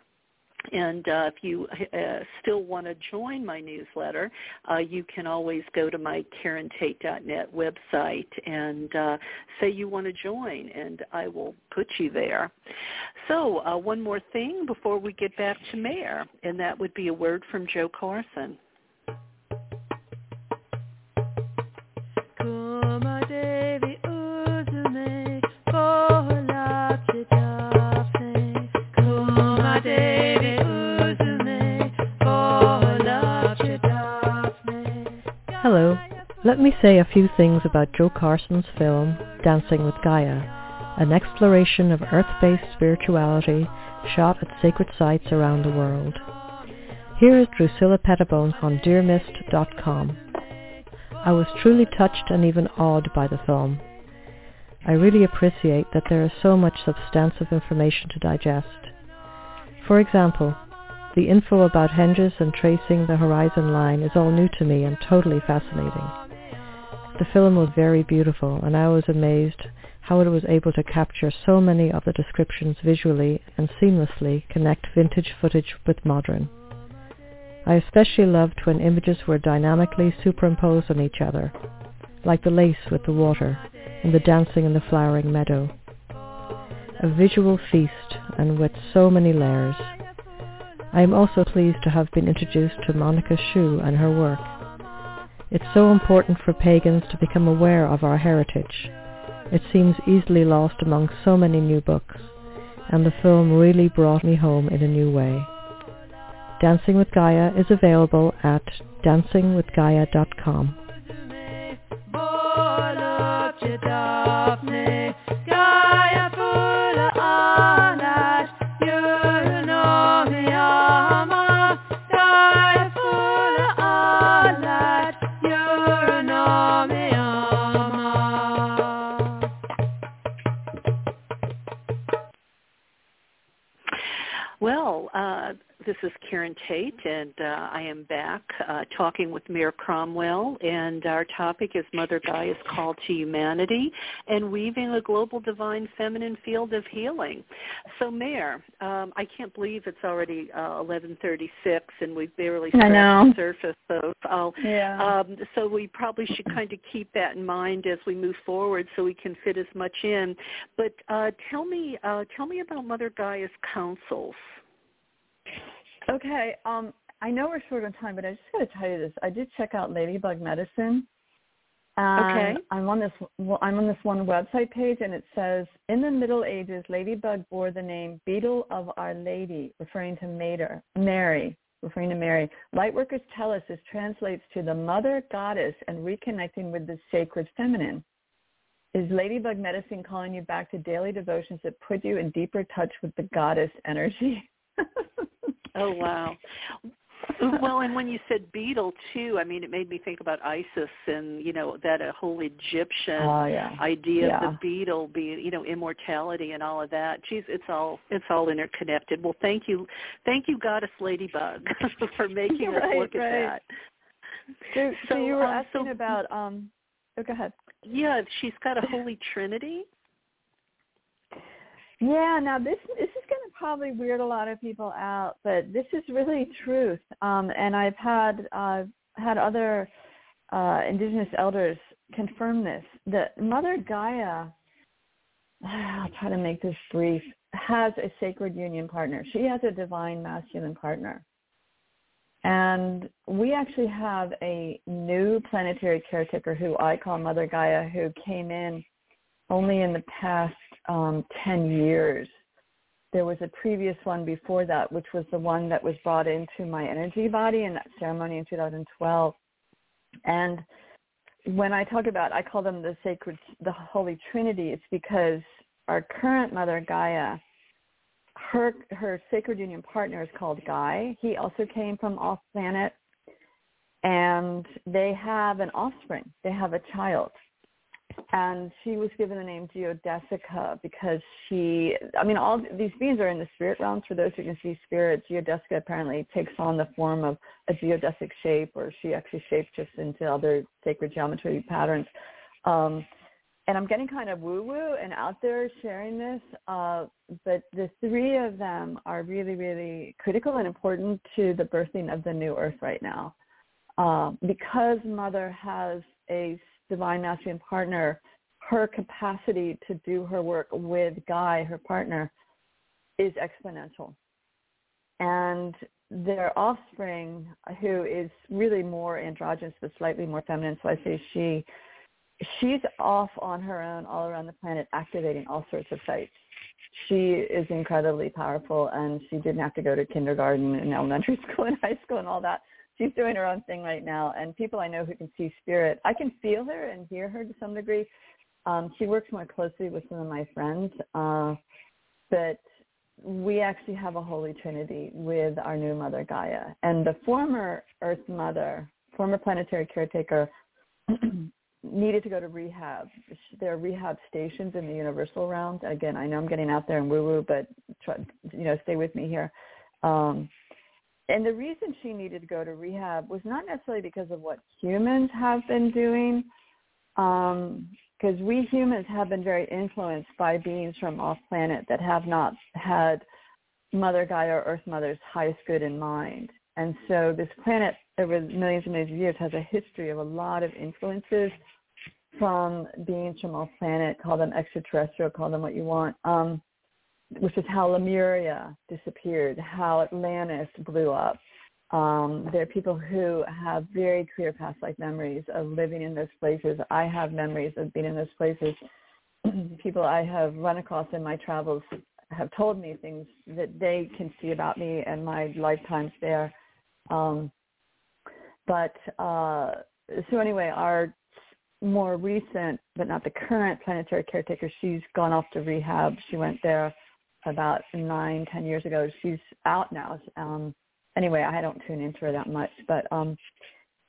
and uh, if you uh, still want to join my newsletter, uh, you can always go to my KarenTate.net website and uh, say you want to join, and I will put you there. So uh, one more thing before we get back to Mare, and that would be a word from Joe Carson. Let me say a few things about Joe Carson's film, Dancing with Gaia, an exploration of earth-based spirituality shot at sacred sites around the world. Here is Drusilla Pettibone on dearmist.com. I was truly touched and even awed by the film. I really appreciate that there is so much substantive information to digest. For example, the info about henges and tracing the horizon line is all new to me and totally fascinating. The film was very beautiful and I was amazed how it was able to capture so many of the descriptions visually and seamlessly connect vintage footage with modern. I especially loved when images were dynamically superimposed on each other, like the lace with the water and the dancing in the flowering meadow. A visual feast and with so many layers I am also pleased to have been introduced to Monica Sjöö and her work. It's so important for pagans to become aware of our heritage. It seems easily lost among so many new books, and the film really brought me home in a new way. Dancing with Gaia is available at dancingwithgaia.com. is Karen Tate, and uh, I am back uh, talking with Mare Cromwell, and our topic is Mother Gaia's Call to Humanity and Weaving a Global Divine Feminine Field of Healing. So, Mare, um, I can't believe it's already uh, 11.36, and we've barely scratched the surface. So, uh, yeah. um, so we probably should kind of keep that in mind as we move forward so we can fit as much in. But uh, tell me, uh, tell me about Mother Gaia's councils. Okay. Um, I know we're short on time, but I just got to tell you this. I did check out Ladybug Medicine. And okay. I'm on this. Well, I'm on this one website page, and it says, "In the Middle Ages, Ladybug bore the name Beetle of Our Lady, referring to Mater, Mary, referring to Mary. Lightworkers tell us this translates to the Mother Goddess and reconnecting with the sacred feminine. Is Ladybug Medicine calling you back to daily devotions that put you in deeper touch with the Goddess energy?" [laughs] Oh wow. well, and when you said beetle too, I mean, it made me think about Isis and you know that a whole Egyptian oh, yeah. idea yeah. of the beetle being you know immortality and all of that. Geez, it's all it's all interconnected. Well, thank you, thank you, Goddess Ladybug, [laughs] for making right, us look right. at that. So, so, so you were um, asking so, about. um oh, Go ahead. Yeah, she's got a [laughs] Holy Trinity. Yeah, now this this is going to probably weird a lot of people out, but this is really truth. Um, and I've had uh, had other uh, indigenous elders confirm this. That Mother Gaia, [sighs] I'll try to make this brief, has a sacred union partner. She has a divine masculine partner. And we actually have a new planetary caretaker who I call Mother Gaia who came in only in the past um, 10 years. There was a previous one before that, which was the one that was brought into my energy body in that ceremony in 2012. And when I talk about, I call them the sacred, the Holy Trinity, it's because our current mother, Gaia, her, her sacred union partner is called Guy. He also came from off planet and they have an offspring. They have a child and she was given the name Geodesica because she, I mean, all these beings are in the spirit realms. For those who can see spirit, Geodesica apparently takes on the form of a geodesic shape, or she actually shapes shapeshifts into other sacred geometry patterns. Um, and I'm getting kind of woo-woo and out there sharing this, uh, but the three of them are really, really critical and important to the birthing of the new earth right now. Uh, because Mother has a divine masculine partner, her capacity to do her work with Guy, her partner, is exponential. And their offspring, who is really more androgynous but slightly more feminine, so I say she, she's off on her own all around the planet activating all sorts of sites. She is incredibly powerful and she didn't have to go to kindergarten and elementary [laughs] school and high school and all that she's doing her own thing right now. And people I know who can see spirit, I can feel her and hear her to some degree. Um, she works more closely with some of my friends, uh, but we actually have a holy trinity with our new mother Gaia. And the former Earth Mother, former planetary caretaker, [clears throat] needed to go to rehab. There are rehab stations in the universal realm. Again, I know I'm getting out there and woo-woo, but try, you know, stay with me here. Um, and the reason she needed to go to rehab was not necessarily because of what humans have been doing, because um, we humans have been very influenced by beings from off planet that have not had Mother Gaia or Earth Mother's highest good in mind. And so this planet over millions and millions of years has a history of a lot of influences from beings from off planet, call them extraterrestrial, call them what you want. Um, which is how Lemuria disappeared, how Atlantis blew up. Um, there are people who have very clear past life memories of living in those places. I have memories of being in those places. [clears throat] people I have run across in my travels have told me things that they can see about me and my lifetimes there. Um, but uh, so anyway, our more recent, but not the current planetary caretaker, she's gone off to rehab. She went there about nine, ten years ago. She's out now. Um, anyway, I don't tune into her that much, but um,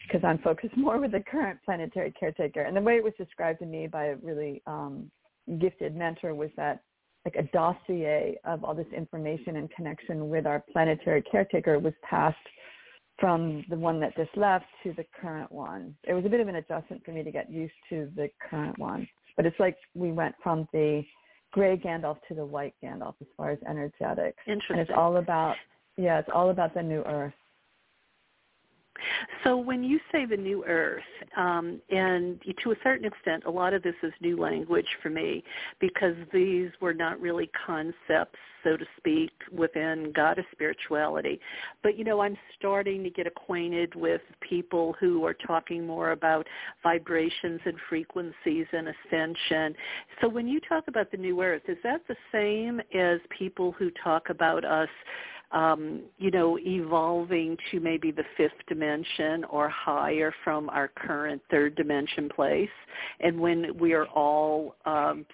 because I'm focused [laughs] more with the current planetary caretaker. And the way it was described to me by a really um, gifted mentor was that like a dossier of all this information and connection with our planetary caretaker was passed from the one that just left to the current one. It was a bit of an adjustment for me to get used to the current one. But it's like we went from the gray Gandalf to the white Gandalf as far as energetics. Interesting. And it's all about yeah, it's all about the new earth. So when you say the new earth, um, and to a certain extent, a lot of this is new language for me because these were not really concepts, so to speak, within goddess spirituality. But, you know, I'm starting to get acquainted with people who are talking more about vibrations and frequencies and ascension. So when you talk about the new earth, is that the same as people who talk about us um, you know, evolving to maybe the fifth dimension or higher from our current third dimension place. And when we are all um,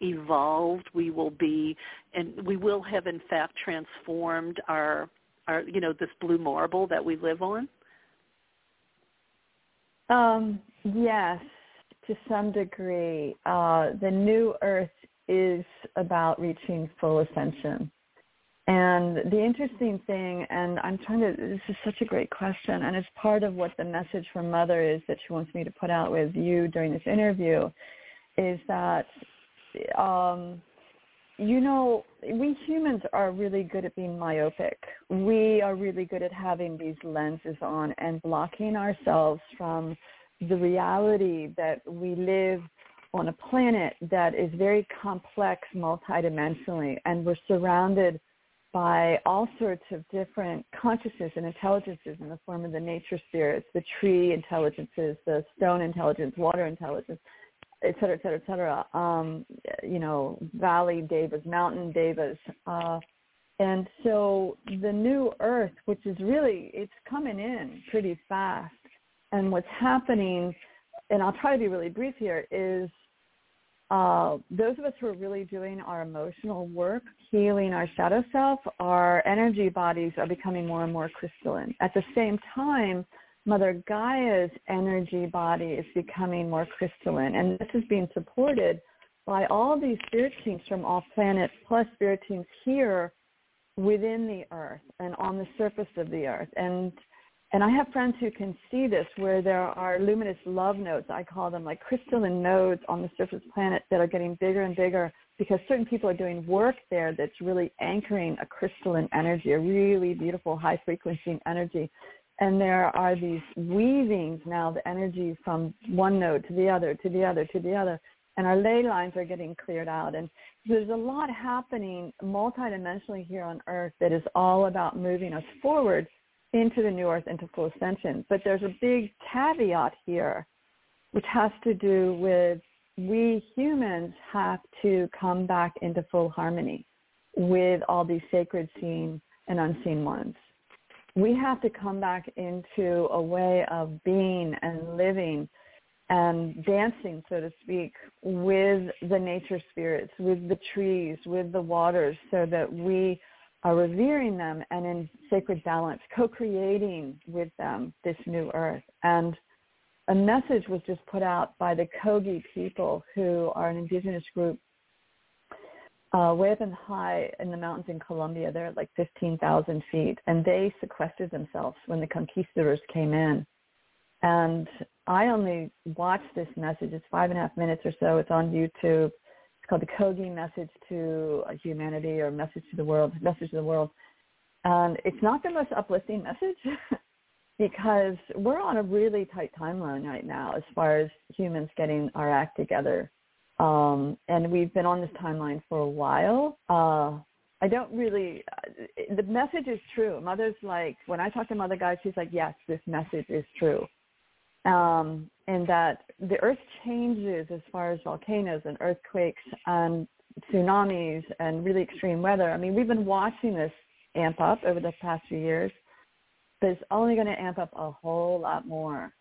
evolved, we will be, and we will have in fact transformed our, our, you know, this blue marble that we live on. Um, yes, to some degree. Uh, the new earth is about reaching full ascension. And the interesting thing, and I'm trying to, this is such a great question, and it's part of what the message from Mother is that she wants me to put out with you during this interview, is that, um, you know, we humans are really good at being myopic. We are really good at having these lenses on and blocking ourselves from the reality that we live on a planet that is very complex multidimensionally, and we're surrounded by all sorts of different consciousness and intelligences in the form of the nature spirits, the tree intelligences, the stone intelligence, water intelligence, et cetera, et cetera, et cetera. Um, you know, valley devas, mountain devas. Uh, and so the new earth, which is really, it's coming in pretty fast. And what's happening, and I'll try to be really brief here, is uh, those of us who are really doing our emotional work, healing our shadow self, our energy bodies are becoming more and more crystalline. At the same time, Mother Gaia's energy body is becoming more crystalline. And this is being supported by all these spirit teams from off planet plus spirit teams here within the earth and on the surface of the earth. And and I have friends who can see this where there are luminous love nodes, I call them like crystalline nodes on the surface planet that are getting bigger and bigger because certain people are doing work there that's really anchoring a crystalline energy, a really beautiful high frequency energy. And there are these weavings now, the energy from one node to the other, to the other, to the other. And our ley lines are getting cleared out. And there's a lot happening multidimensionally here on Earth that is all about moving us forward into the new earth, into full ascension. But there's a big caveat here, which has to do with we humans have to come back into full harmony with all these sacred seen and unseen ones. We have to come back into a way of being and living and dancing, so to speak, with the nature spirits, with the trees, with the waters, so that we are revering them and in sacred balance, co-creating with them this new earth. And a message was just put out by the Kogi people who are an indigenous group uh, way up in high in the mountains in Colombia. They're at like 15,000 feet. And they sequestered themselves when the conquistadors came in. And I only watched this message. It's five and a half minutes or so. It's on YouTube called the Kogi Message to Humanity or Message to the World, Message to the World. And it's not the most uplifting message [laughs] because we're on a really tight timeline right now as far as humans getting our act together. Um, and we've been on this timeline for a while. Uh, I don't really. The message is true. Mother's like when I talk to Mother Gaia, she's like, yes, this message is true, um, and that the Earth changes as far as volcanoes and earthquakes and tsunamis and really extreme weather. I mean, we've been watching this amp up over the past few years, but it's only going to amp up a whole lot more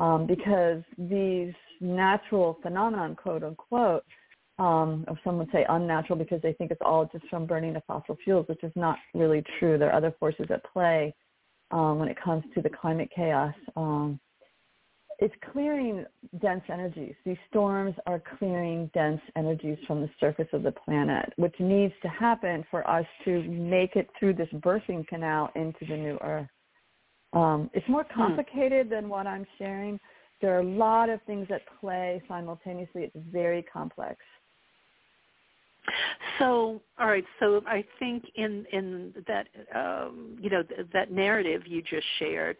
um, because these natural phenomenon, quote unquote, um, or some would say unnatural because they think it's all just from burning the fossil fuels, which is not really true. There are other forces at play um, when it comes to the climate chaos. Um, it's clearing dense energies. These storms are clearing dense energies from the surface of the planet, which needs to happen for us to make it through this birthing canal into the new Earth. Um, it's more hmm. complicated hmm. than what I'm sharing. There are a lot of things at play simultaneously. It's very complex. So, all right. So, I think in in that um, you know that narrative you just shared,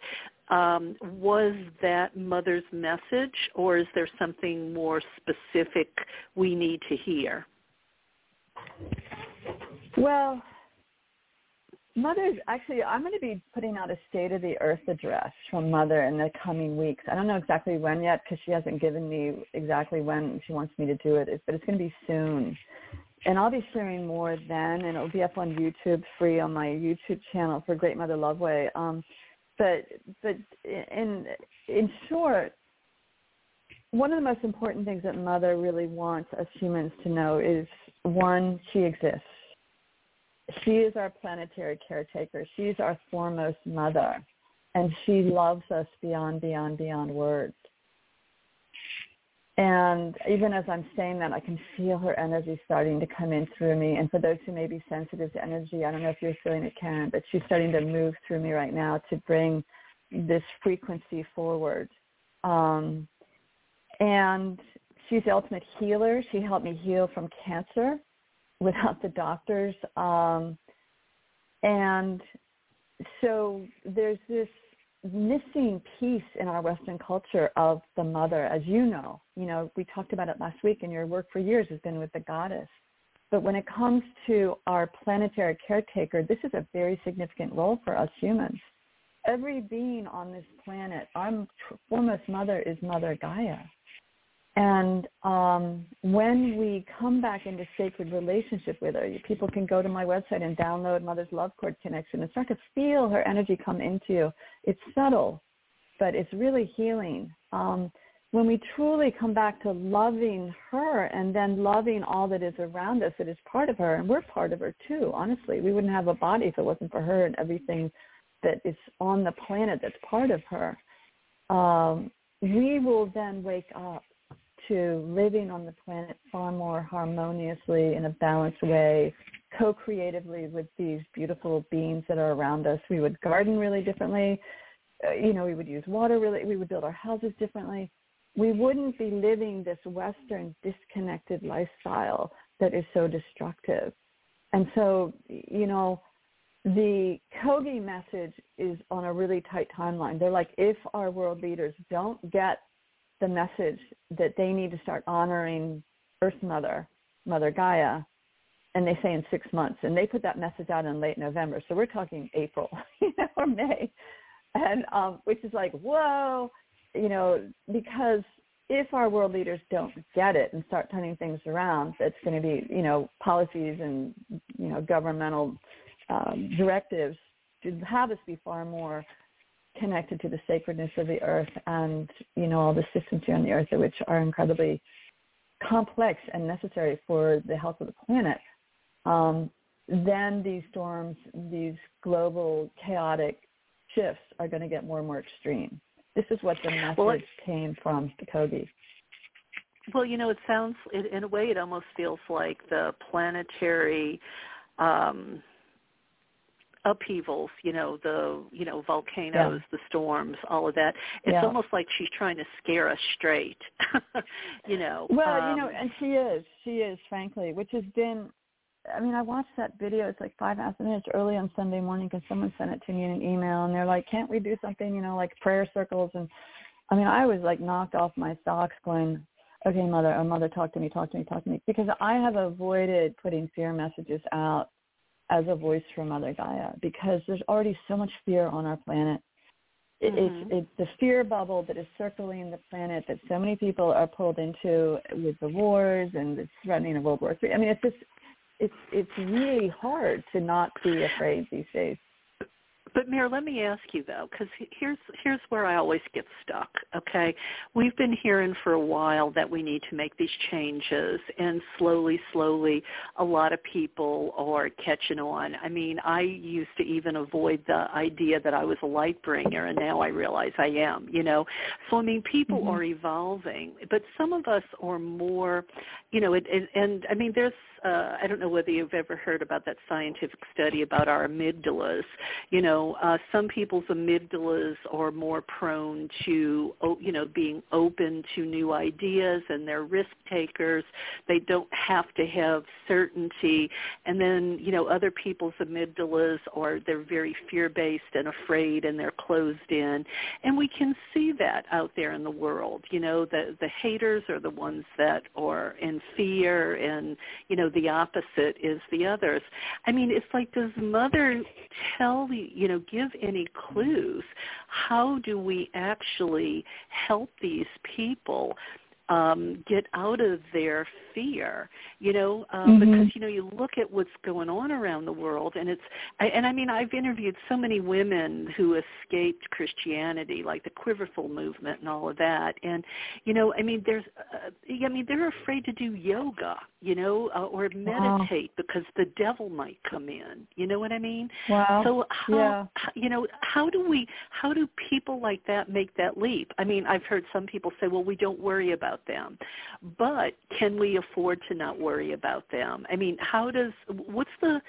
um, was that mother's message, or is there something more specific we need to hear? Well, Mother's actually, I'm going to be putting out a State of the Earth address from Mother in the coming weeks. I don't know exactly when yet because she hasn't given me exactly when she wants me to do it, but it's going to be soon. And I'll be sharing more then, and it'll be up on YouTube free on my YouTube channel for Great Mother Love Way. Um, but but in in short, one of the most important things that Mother really wants us humans to know is one, she exists she is our planetary caretaker. She's our foremost mother. And she loves us beyond, beyond, beyond words. And even as I'm saying that, I can feel her energy starting to come in through me. And for those who may be sensitive to energy, I don't know if you're feeling it, Karen, but she's starting to move through me right now to bring this frequency forward. Um, and she's the ultimate healer. She helped me heal from cancer without the doctors. Um, and so there's this missing piece in our Western culture of the mother, as you know. You know, we talked about it last week, and your work for years has been with the goddess. But when it comes to our planetary caretaker, this is a very significant role for us humans. Every being on this planet, our foremost mother is Mother Gaia. And um, when we come back into sacred relationship with her, people can go to my website and download Mother's Love Cord Connection and start to feel her energy come into you. It's subtle, but it's really healing. Um, when we truly come back to loving her and then loving all that is around us that is part of her, and we're part of her too, honestly. We wouldn't have a body if it wasn't for her and everything that is on the planet that's part of her. Um, we will then wake up to living on the planet far more harmoniously in a balanced way, co-creatively with these beautiful beings that are around us. We would garden really differently. Uh, you know, we would use water really, we would build our houses differently. We wouldn't be living this Western disconnected lifestyle that is so destructive. And so, you know, the Kogi message is on a really tight timeline. They're like, if our world leaders don't get the message that they need to start honoring Earth Mother, Mother Gaia, and they say in six months, and they put that message out in late November. So we're talking April, [laughs] you know, or May, and um, which is like whoa, you know, because if our world leaders don't get it and start turning things around, it's going to be you know policies and you know governmental um, directives to have us be far more connected to the sacredness of the earth and, you know, all the systems here on the earth, which are incredibly complex and necessary for the health of the planet, um, then these storms, these global chaotic shifts are going to get more and more extreme. This is what the message well, came from the Kogi. Well, you know, it sounds, in a way, it almost feels like the planetary um, upheavals, you know, the you know volcanoes, yeah. the storms, all of that. It's yeah. almost like she's trying to scare us straight. [laughs] you know. Well, um, you know, and she is, she is, frankly, which has been. I mean, I watched that video. It's like five and a half minutes early on Sunday morning because someone sent it to me in an email, and they're like, "Can't we do something? You know, like prayer circles?" And I mean, I was like knocked off my socks, going, "Okay, mother, oh, mother, talk to me, talk to me, talk to me," because I have avoided putting fear messages out as a voice for Mother Gaia because there's already so much fear on our planet. It, mm-hmm. It's, it's the fear bubble that is circling the planet that so many people are pulled into with the wars and the threatening of World War Three. I mean, it's just it's it's really hard to not be afraid these days. But Mare, let me ask you though, because here's here's where I always get stuck. Okay, we've been hearing for a while that we need to make these changes, and slowly, slowly, a lot of people are catching on. I mean, I used to even avoid the idea that I was a light bringer, and now I realize I am. You know, so I mean, people mm-hmm. are evolving, but some of us are more, you know, it, it, and I mean, there's uh, I don't know whether you've ever heard about that scientific study about our amygdalas. You know, uh, some people's amygdalas are more prone to, you know, being open to new ideas and they're risk takers. They don't have to have certainty. And then, you know, other people's amygdalas are, they're very fear-based and afraid and they're closed in. And we can see that out there in the world. You know, the, the haters are the ones that are in fear and, you know, the opposite is the others. I mean, it's like does mother tell you You know give any clues? How do we actually help these people um, get out of their fear, you know, um, mm-hmm. because you know you look at what's going on around the world, and it's I, and I mean I've interviewed so many women who escaped Christianity, like the Quiverful movement and all of that, and you know I mean there's uh, I mean they're afraid to do yoga, you know, uh, or meditate wow. because the devil might come in. You know what I mean? Wow. So how, yeah. how you know how do we how do people like that make that leap? I mean I've heard some people say, well we don't worry about them, but can we afford to not worry about them? I mean, how does what's the,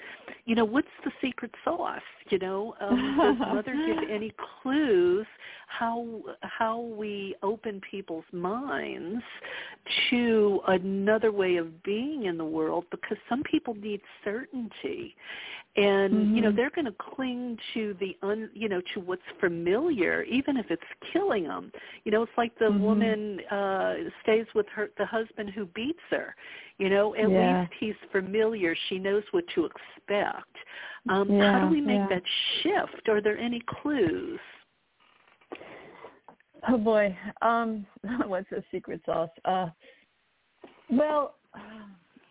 you know, what's the secret sauce? You know, um, does Mother give [laughs] any clues how how we open people's minds to another way of being in the world? Because some people need certainty, and mm-hmm. you know they're going to cling to the un you know to what's familiar even if it's killing them you know it's like the mm-hmm. woman uh stays with her the husband who beats her you know at yeah. least he's familiar she knows what to expect um yeah, how do we make yeah. that shift are there any clues oh boy um [laughs] what's the secret sauce uh well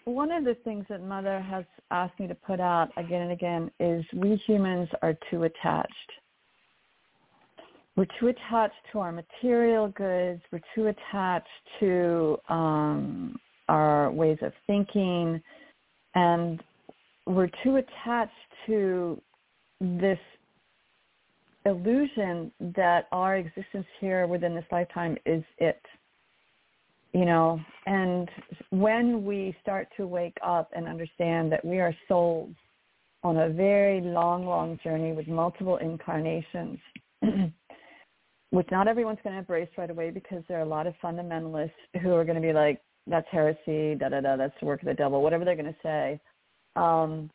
one of the things that Mother has asked me to put out again and again is we humans are too attached. We're too attached to our material goods. We're too attached to um, our ways of thinking. And we're too attached to this illusion that our existence here within this lifetime is it you know, and when we start to wake up and understand that we are souls on a very long, long journey with multiple incarnations, [clears throat] which not everyone's going to embrace right away because there are a lot of fundamentalists who are going to be like, that's heresy, da da da, that's the work of the devil, whatever they're going to say. Um,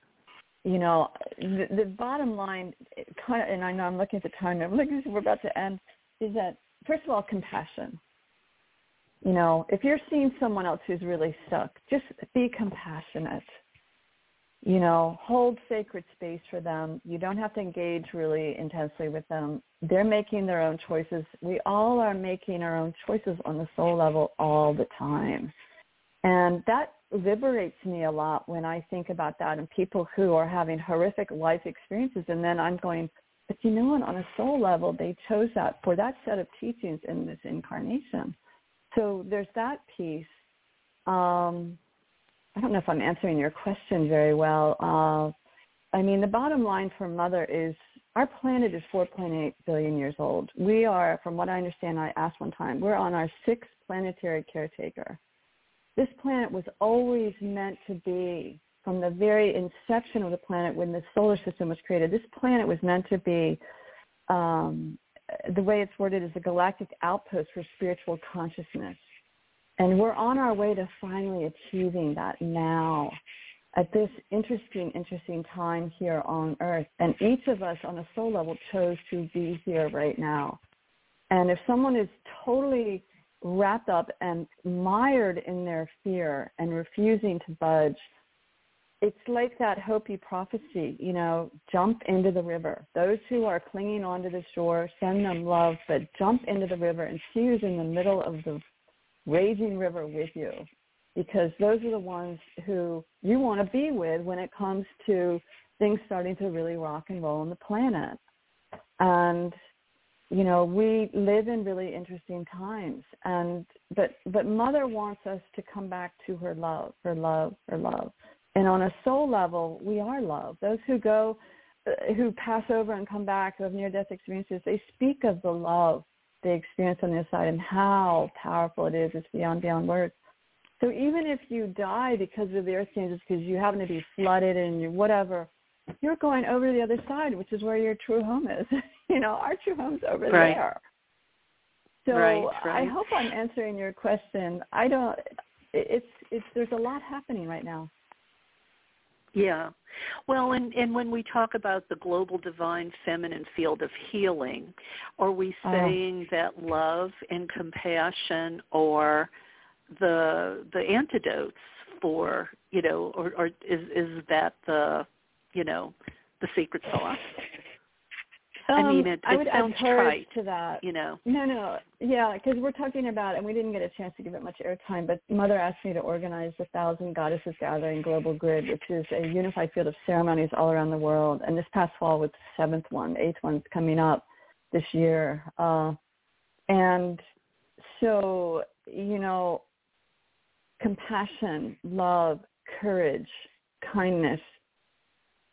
you know, the, the bottom line, kind of, and I know I'm looking at the time, I'm looking, we're about to end, is that first of all, compassion you know, if you're seeing someone else who's really stuck, just be compassionate. You know, hold sacred space for them. You don't have to engage really intensely with them. They're making their own choices. We all are making our own choices on the soul level all the time. And that liberates me a lot when I think about that and people who are having horrific life experiences and then I'm going, but you know what, on a soul level, they chose that for that set of teachings in this incarnation so there's that piece. Um, I don't know if I'm answering your question very well. Uh, I mean, the bottom line for Mother is our planet is 4.8 billion years old. We are, from what I understand, I asked one time, we're on our sixth planetary caretaker. This planet was always meant to be, from the very inception of the planet when the solar system was created, this planet was meant to be um, the way it's worded is a galactic outpost for spiritual consciousness. And we're on our way to finally achieving that now at this interesting, interesting time here on earth. And each of us on a soul level chose to be here right now. And if someone is totally wrapped up and mired in their fear and refusing to budge, it's like that Hopi prophecy, you know, jump into the river. Those who are clinging onto the shore, send them love, but jump into the river and who's in the middle of the raging river with you. Because those are the ones who you want to be with when it comes to things starting to really rock and roll on the planet. And you know, we live in really interesting times and but but mother wants us to come back to her love, her love, her love and on a soul level, we are love. Those who go, uh, who pass over and come back, who have near-death experiences, they speak of the love they experience on the other side and how powerful it is. It's beyond beyond words. So even if you die because of the earth changes, because you happen to be flooded and you whatever, you're going over to the other side, which is where your true home is. [laughs] [laughs] you know, our true home's over right. there. So right, right. I hope I'm answering your question. I don't. It's it's there's a lot happening right now. Yeah. Well, and, and when we talk about the global divine feminine field of healing, are we oh. saying oh. that love and compassion are the the antidotes for you know, or, or is is that the you know the secret sauce? Um, I mean, it, I would sounds trite to that. You know. No, no, yeah, because we're talking about, and we didn't get a chance to give it much airtime. But Mother asked me to organize the Thousand Goddesses Gathering Global Grid, which is a unified field of ceremonies all around the world. And this past fall was the seventh one, eighth one's coming up this year. Uh, and so, you know, compassion, love, courage, kindness,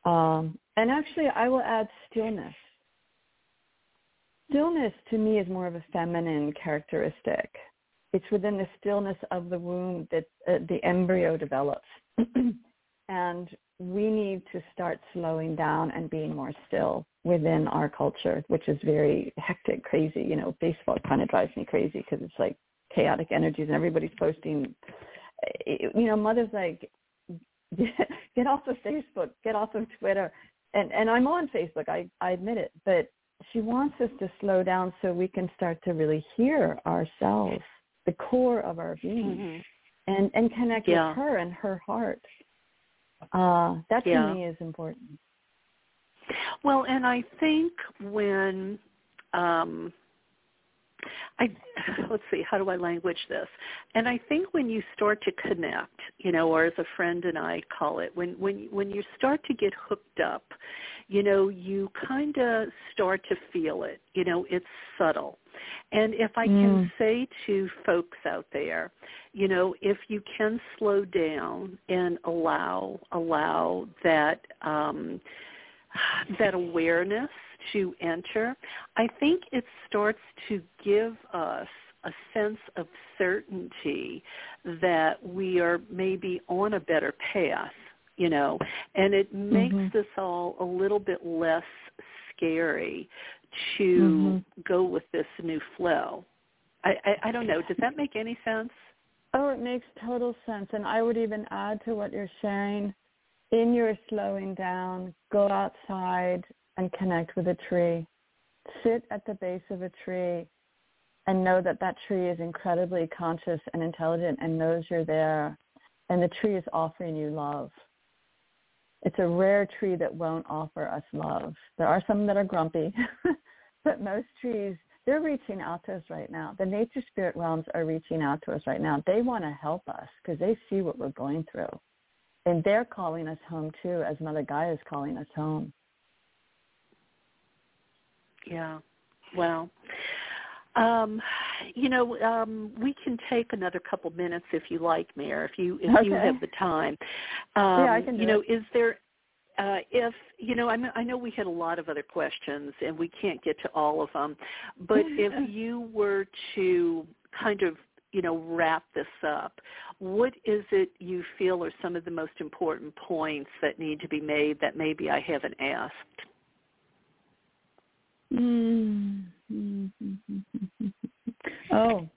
um, and actually, I will add stillness stillness to me is more of a feminine characteristic. It's within the stillness of the womb that uh, the embryo develops. [clears throat] and we need to start slowing down and being more still within our culture, which is very hectic, crazy. You know, Facebook kind of drives me crazy because it's like chaotic energies and everybody's posting. Eh, you know, mother's like, [laughs] get off of Facebook, get off of Twitter. And and I'm on Facebook, I, I admit it, but she wants us to slow down so we can start to really hear ourselves, the core of our being, mm-hmm. and and connect yeah. with her and her heart. Uh, that to yeah. me is important. Well, and I think when um, I [sighs] let's see, how do I language this? And I think when you start to connect, you know, or as a friend and I call it, when when when you start to get hooked up, you know, you kind of start to feel it. You know, it's subtle. And if I can mm. say to folks out there, you know, if you can slow down and allow allow that um [sighs] that awareness to enter, I think it starts to give us a sense of certainty that we are maybe on a better path you know, and it makes mm-hmm. this all a little bit less scary to mm-hmm. go with this new flow. I, I, I don't know. Does that make any sense? Oh, it makes total sense. And I would even add to what you're sharing. In your slowing down, go outside and connect with a tree. Sit at the base of a tree and know that that tree is incredibly conscious and intelligent and knows you're there. And the tree is offering you love it's a rare tree that won't offer us love. There are some that are grumpy, [laughs] but most trees, they're reaching out to us right now. The nature spirit realms are reaching out to us right now. They want to help us because they see what we're going through. And they're calling us home too, as Mother Gaia is calling us home. Yeah. Well, um, you know, um, we can take another couple minutes if you like, Mare, if you if okay. you have the time. Um, yeah, I can. you know, is there uh, if you know, I, mean, I know we had a lot of other questions and we can't get to all of them, but if you were to kind of you know wrap this up, what is it you feel are some of the most important points that need to be made that maybe I haven't asked? Mm-hmm. [laughs] oh,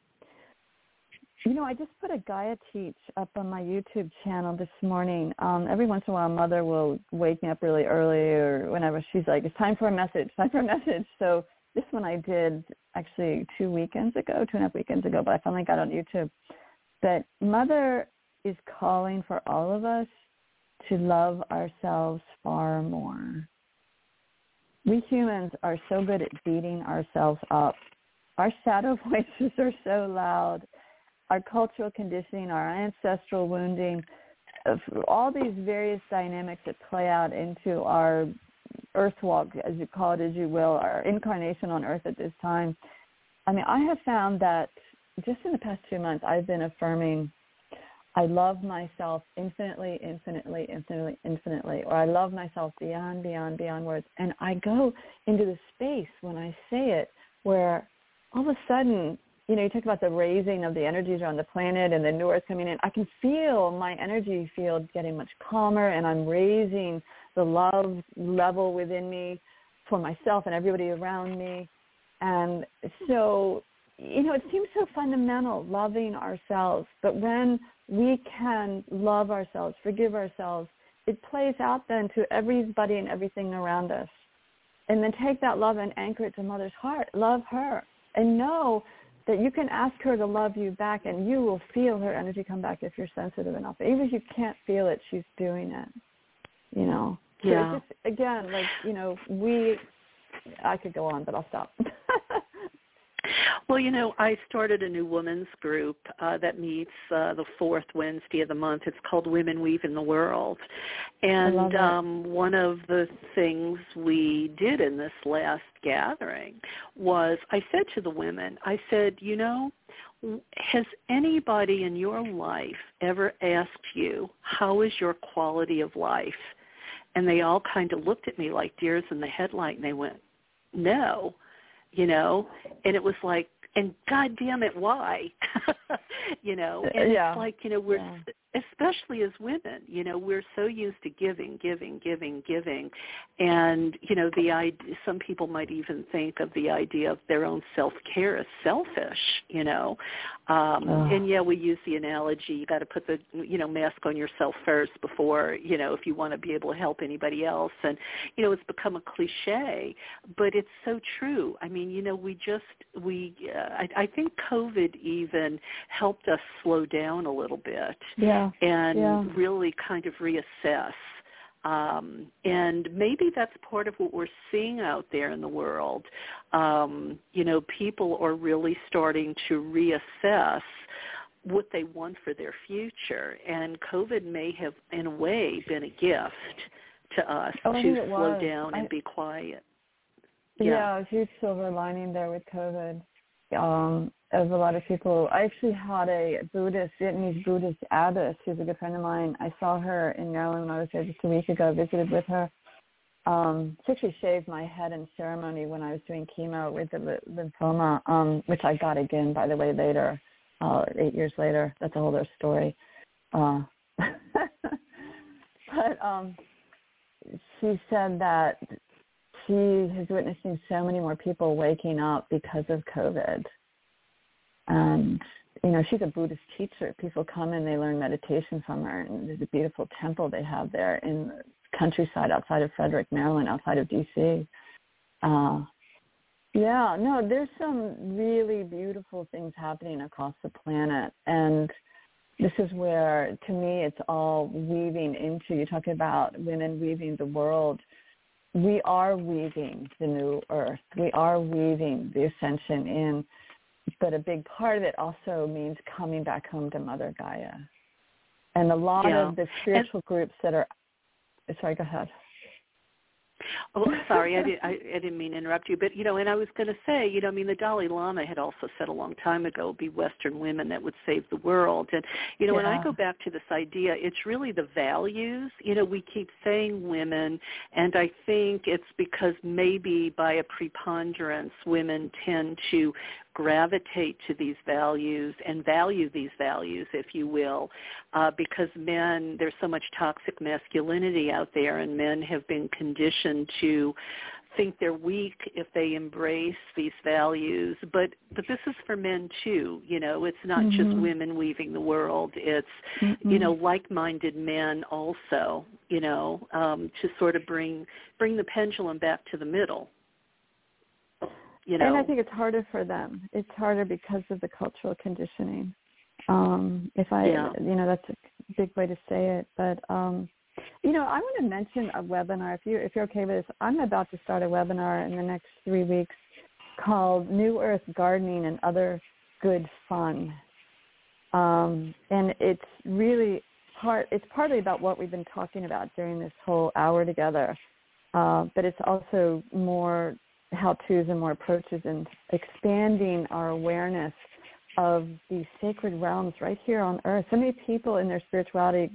you know, I just put a Gaia Teach up on my YouTube channel this morning. Um, every once in a while, Mother will wake me up really early or whenever she's like, "It's time for a message. Time for a message." So this one I did actually two weekends ago, two and a half weekends ago, but I finally got on YouTube. That Mother is calling for all of us to love ourselves far more. We humans are so good at beating ourselves up. Our shadow [laughs] voices are so loud. Our cultural conditioning, our ancestral wounding, all these various dynamics that play out into our earth walk, as you call it, as you will, our incarnation on earth at this time. I mean, I have found that just in the past two months, I've been affirming I love myself infinitely, infinitely, infinitely, infinitely, or I love myself beyond, beyond, beyond words. And I go into the space when I say it where all of a sudden, you know, you talk about the raising of the energies around the planet and the new earth coming in. I can feel my energy field getting much calmer and I'm raising the love level within me for myself and everybody around me. And so, you know, it seems so fundamental, loving ourselves. But when we can love ourselves, forgive ourselves, it plays out then to everybody and everything around us. And then take that love and anchor it to mother's heart. Love her. And know that you can ask her to love you back and you will feel her energy come back if you're sensitive enough. Even if you can't feel it, she's doing it. You know. Yeah. Just again, like, you know, we I could go on, but I'll stop. [laughs] Well, you know, I started a new women's group uh, that meets uh, the fourth Wednesday of the month. It's called Women Weave in the World. And um, one of the things we did in this last gathering was I said to the women, I said, you know, has anybody in your life ever asked you, how is your quality of life? And they all kind of looked at me like deers in the headlight and they went, no you know? And it was like and god damn it why? [laughs] You know? Uh, and yeah. it's like you know we're yeah especially as women you know we're so used to giving giving giving giving. And you know the idea some people might even think of the idea of their own self care as selfish you know. Um oh. and yeah we use the analogy you got to put the you know mask on yourself first before you know if you want to be able to help anybody else. And you know it's become a cliche but it's so true. I mean you know we just we uh, I, I think covid even helped us slow down a little bit. Yeah and yeah. really kind of reassess. Um, and maybe that's part of what we're seeing out there in the world. Um, you know, people are really starting to reassess what they want for their future. And COVID may have, in a way, been a gift to us oh, to slow was. down and I, be quiet. Yeah. yeah, a huge silver lining there with COVID. Um, of a lot of people. I actually had a Buddhist, Vietnamese Buddhist abbess who's a good friend of mine. I saw her in Maryland when I was there just a week ago, visited with her. Um, she actually shaved my head in ceremony when I was doing chemo with the lymphoma, um, which I got again, by the way, later, uh, eight years later. That's a whole other story. Uh, [laughs] but um, she said that she is witnessing so many more people waking up because of COVID and you know she's a buddhist teacher. People come and they learn meditation from her. And there's a beautiful temple they have there in the countryside outside of frederick maryland outside of dc uh yeah no there's some really beautiful things happening across the planet. And this is where to me it's all weaving into you talking about women weaving the world. We are weaving the new earth. We are weaving the ascension in but a big part of it also means coming back home to Mother Gaia. And a lot yeah. of the spiritual and, groups that are, sorry, go ahead. Oh, sorry, I, did, I, I didn't mean to interrupt you, but you know, and I was going to say, you know, I mean, the Dalai Lama had also said a long time ago, "Be Western women that would save the world." And you know, yeah. when I go back to this idea, it's really the values. You know, we keep saying women, and I think it's because maybe by a preponderance, women tend to gravitate to these values and value these values, if you will, uh, because men, there's so much toxic masculinity out there, and men have been conditioned to think they're weak if they embrace these values but but this is for men too you know it's not mm-hmm. just women weaving the world it's mm-hmm. you know like-minded men also you know um to sort of bring bring the pendulum back to the middle you know. And I think it's harder for them. It's harder because of the cultural conditioning. Um, if I, yeah. you know, that's a big way to say it, but um, You know, I want to mention a webinar. If you if you're okay with this, I'm about to start a webinar in the next three weeks called New Earth Gardening and Other Good Fun, um, and it's really part. It's partly about what we've been talking about during this whole hour together, uh, but it's also more how-tos and more approaches and expanding our awareness of these sacred realms right here on earth. So many people in their spirituality,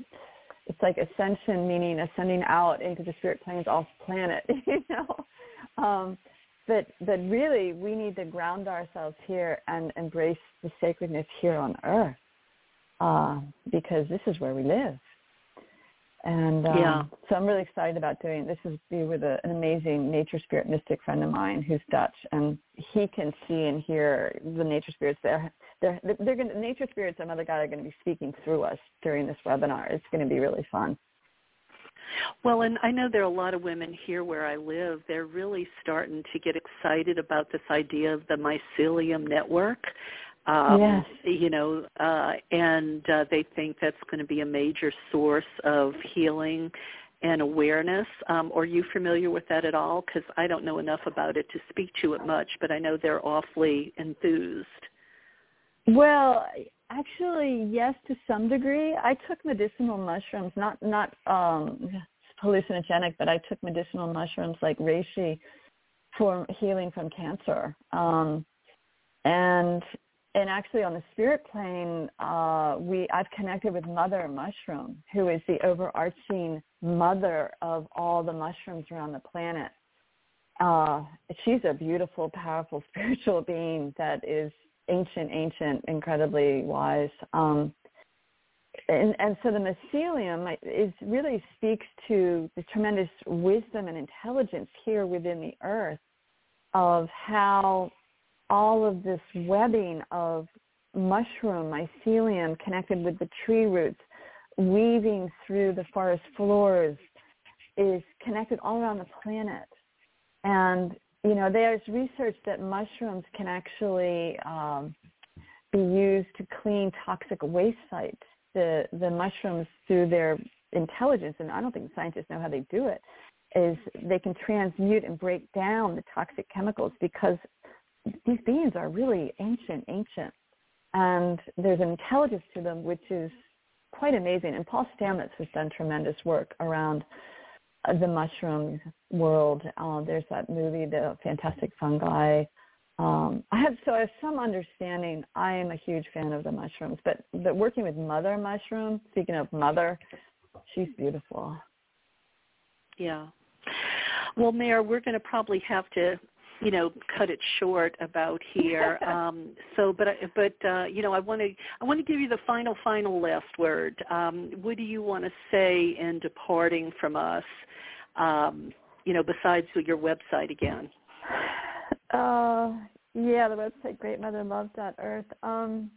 it's like ascension, meaning ascending out into the spirit planes off planet, [laughs] you know. Um, but but really, we need to ground ourselves here and embrace the sacredness here on earth, uh, because this is where we live. And um, yeah. so I'm really excited about doing this. Is be with a, an amazing nature spirit mystic friend of mine who's Dutch, and he can see and hear the nature spirits. They're they're they're going to, nature spirits and other guy are going to be speaking through us during this webinar. It's going to be really fun. Well, and I know there are a lot of women here where I live. They're really starting to get excited about this idea of the mycelium network. Um, yes. You know, uh, and uh, they think that's going to be a major source of healing and awareness. Um, are you familiar with that at all? Because I don't know enough about it to speak to it much, but I know they're awfully enthused. Well, actually, yes, to some degree. I took medicinal mushrooms, not not um, hallucinogenic, but I took medicinal mushrooms like reishi for healing from cancer. Um, and and actually on the spirit plane, uh, we I've connected with Mother Mushroom, who is the overarching mother of all the mushrooms around the planet. Uh, she's a beautiful, powerful [laughs] spiritual being that is ancient, ancient, incredibly wise. Um, and, and so the mycelium is really speaks to the tremendous wisdom and intelligence here within the earth of how all of this webbing of mushroom mycelium connected with the tree roots weaving through the forest floors is connected all around the planet. And you know, there's research that mushrooms can actually um, be used to clean toxic waste sites. The the mushrooms, through their intelligence, and I don't think scientists know how they do it, is they can transmute and break down the toxic chemicals because these beings are really ancient, ancient, and there's an intelligence to them which is quite amazing. And Paul Stamets has done tremendous work around the mushroom world. Uh, there's that movie, The Fantastic Fungi. Um, I have so I have some understanding. I am a huge fan of the mushrooms, but but working with Mother Mushroom. Speaking of Mother, she's beautiful. Yeah. Well, Mare, we're going to probably have to you know cut it short about here [laughs] um so but but uh you know i want to i want to give you the final final last word um what do you want to say in departing from us um, you know, besides your website again? Uh, yeah, the website greatmotherlove.earth. Um,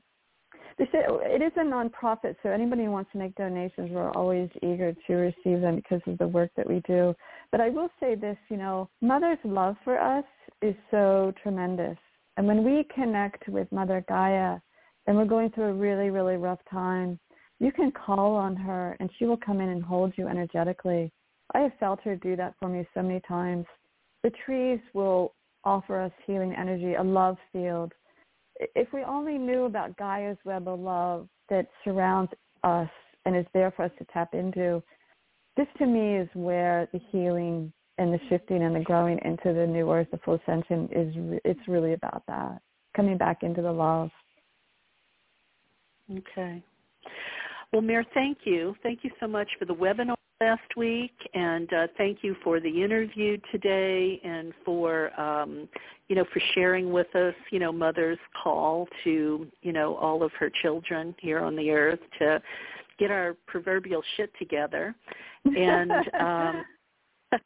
they say it is a nonprofit, so anybody who wants to make donations, we're always eager to receive them because of the work that we do. But I will say this, you know, Mother's love for us is so tremendous. And when we connect with Mother Gaia and we're going through a really, really rough time, you can call on her and she will come in and hold you energetically. I have felt her do that for me so many times. The trees will offer us healing energy, a love field. If we only knew about Gaia's web of love that surrounds us and is there for us to tap into, this to me is where the healing and the shifting and the growing into the new earth, the full ascension is. It's really about that coming back into the love. Okay. Well, Mare, thank you. Thank you so much for the webinar last week, and uh, thank you for the interview today and for um, you know for sharing with us you know mother's call to you know all of her children here on the earth to get our proverbial shit together and [laughs] um, [laughs]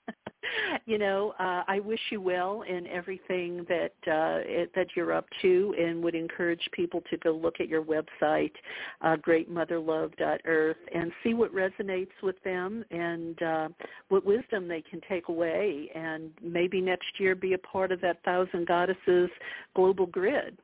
[laughs] you know, uh, I wish you well in everything that uh, it, that you're up to, and would encourage people to go look at your website, uh, greatmotherlove.earth, and see what resonates with them and uh, what wisdom they can take away, and maybe next year be a part of that Thousand Goddesses global grid.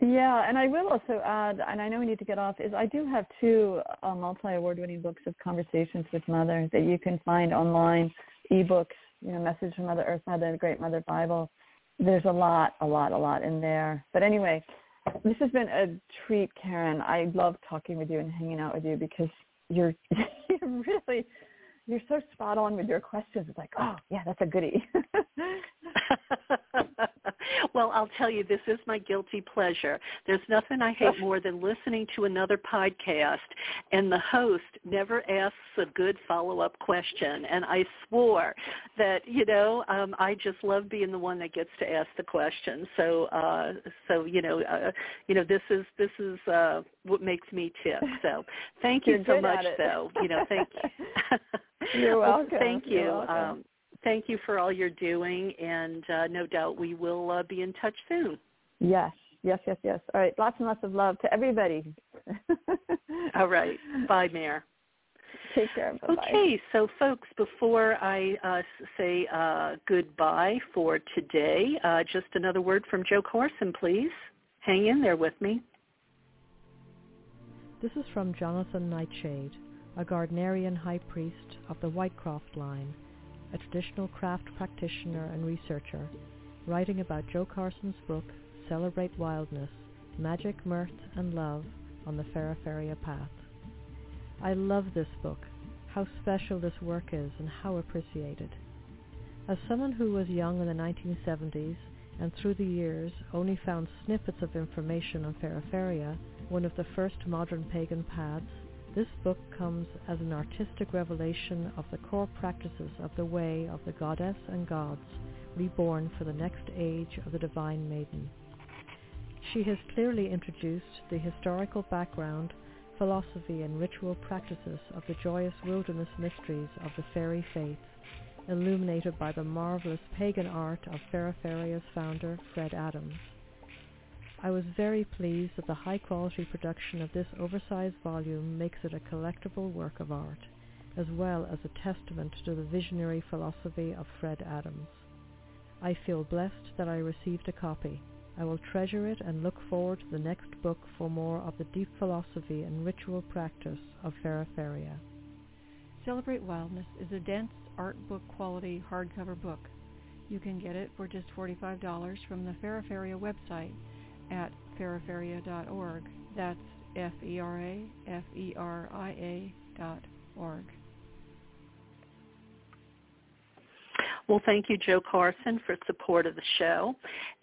Yeah, and I will also add, and I know we need to get off, is I do have two uh, multi-award-winning books of conversations with Mother that you can find online, ebooks, you know, Message from Mother Earth Mother, the Great Mother Bible. There's a lot, a lot, a lot in there. But anyway, this has been a treat, Karen. I love talking with you and hanging out with you because you're [laughs] you're really you're so spot on with your questions. It's like, oh yeah, that's a goodie. [laughs] well, I'll tell you, this is my guilty pleasure. There's nothing I hate more than listening to another podcast and the host never asks a good follow-up question. And I swore that, you know, um, I just love being the one that gets to ask the question. So, uh, so you know, uh, you know, this is this is uh, what makes me tick. So, thank you so much, though. You know, thank you. [laughs] You're welcome. Well, thank you. Welcome. Um, thank you for all you're doing, and uh, no doubt we will uh, be in touch soon. Yes, yes, yes, yes. All right, lots and lots of love to everybody. [laughs] all right, bye, Mare. Take care. Bye-bye. Okay, so folks, before I uh, say uh, goodbye for today, uh, just another word from Jo Carson, please. Hang in there with me. This is from Jonathan Nightshade, a Gardnerian high priest of the Whitecroft line a traditional craft practitioner and researcher, writing about Jo Carson's book, Celebrate Wildness, Magic, Mirth, and Love on the Feraferia Path. I love this book, how special this work is and how appreciated. As someone who was young in the 1970s and through the years only found snippets of information on Feraferia, one of the first modern pagan paths, this book comes as an artistic revelation of the core practices of the way of the goddess and gods, reborn for the next age of the Divine Maiden. She has clearly introduced the historical background, philosophy and ritual practices of the joyous wilderness mysteries of the fairy faith, illuminated by the marvelous pagan art of Feraferia's founder, Fred Adams. I was very pleased that the high-quality production of this oversized volume makes it a collectible work of art, as well as a testament to the visionary philosophy of Fred Adams. I feel blessed that I received a copy. I will treasure it and look forward to the next book for more of the deep philosophy and ritual practice of Feraferia. Celebrate Wildness is a dense art book quality hardcover book. You can get it for just $45 from the Feraferia website at feraferia.org. That's F-E-R-A-F-E-R-I-A dot org. Well, thank you, Jo Carson, for support of the show.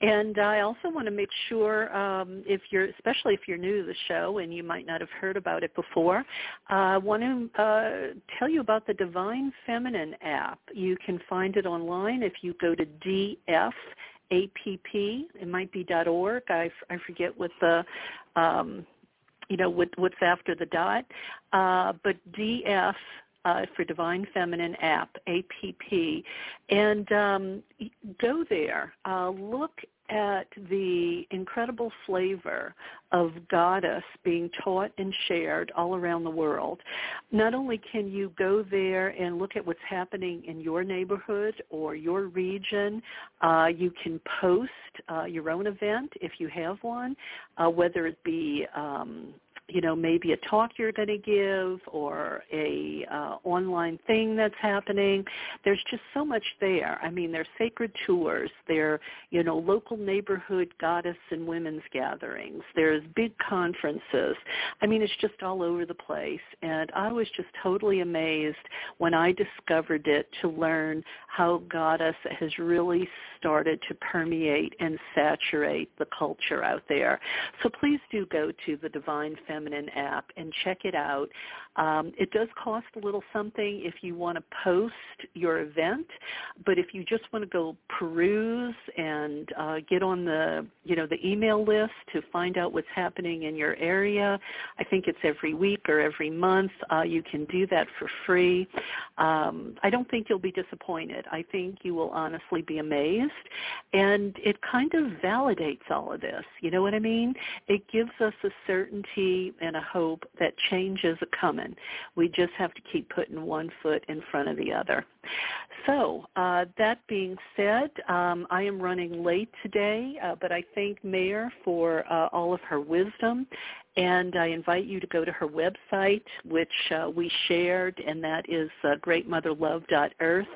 And I also want to make sure, um, if you're, especially if you're new to the show and you might not have heard about it before, uh, I want to uh, tell you about the Divine Feminine app. You can find it online if you go to DF app. It might be .org. I, I forget what the um, you know what, what's after the dot, uh, but DF uh, for Divine Feminine app, APP, and um, go there. Uh, look at the incredible flavor of goddess being taught and shared all around the world. Not only can you go there and look at what's happening in your neighborhood or your region, uh, you can post uh, your own event if you have one, uh, whether it be um, you know maybe a talk you're going to give or a uh, online thing that's happening. There's just so much there. I mean there's sacred tours. There you know local neighborhood goddess and women's gatherings. There's big conferences. I mean it's just all over the place. And i was just totally amazed when i discovered it to learn how goddess has really started to permeate and saturate the culture out there. So please do go to the divine Feminine app and check it out. Um, it does cost a little something if you want to post your event, but if you just want to go peruse and uh, get on the you know the email list to find out what's happening in your area, I think it's every week or every month. Uh, you can do that for free. Um, I don't think you'll be disappointed. I think you will honestly be amazed, and it kind of validates all of this. You know what I mean? It gives us a certainty and a hope that change is coming. We just have to keep putting one foot in front of the other. So uh, that being said, um, I am running late today, uh, but I thank Mare for uh, all of her wisdom, and I invite you to go to her website, which uh, we shared, and that is uh, greatmotherlove.earth.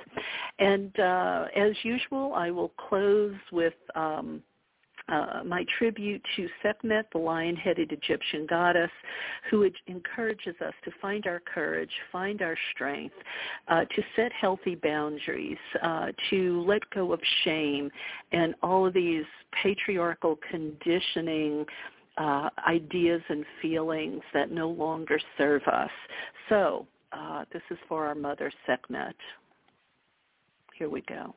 And uh, as usual, I will close with um, uh, my tribute to Sekhmet, the lion-headed Egyptian goddess, who encourages us to find our courage, find our strength, uh, to set healthy boundaries, uh, to let go of shame and all of these patriarchal conditioning uh, ideas and feelings that no longer serve us. So uh, this is for our mother, Sekhmet. Here we go.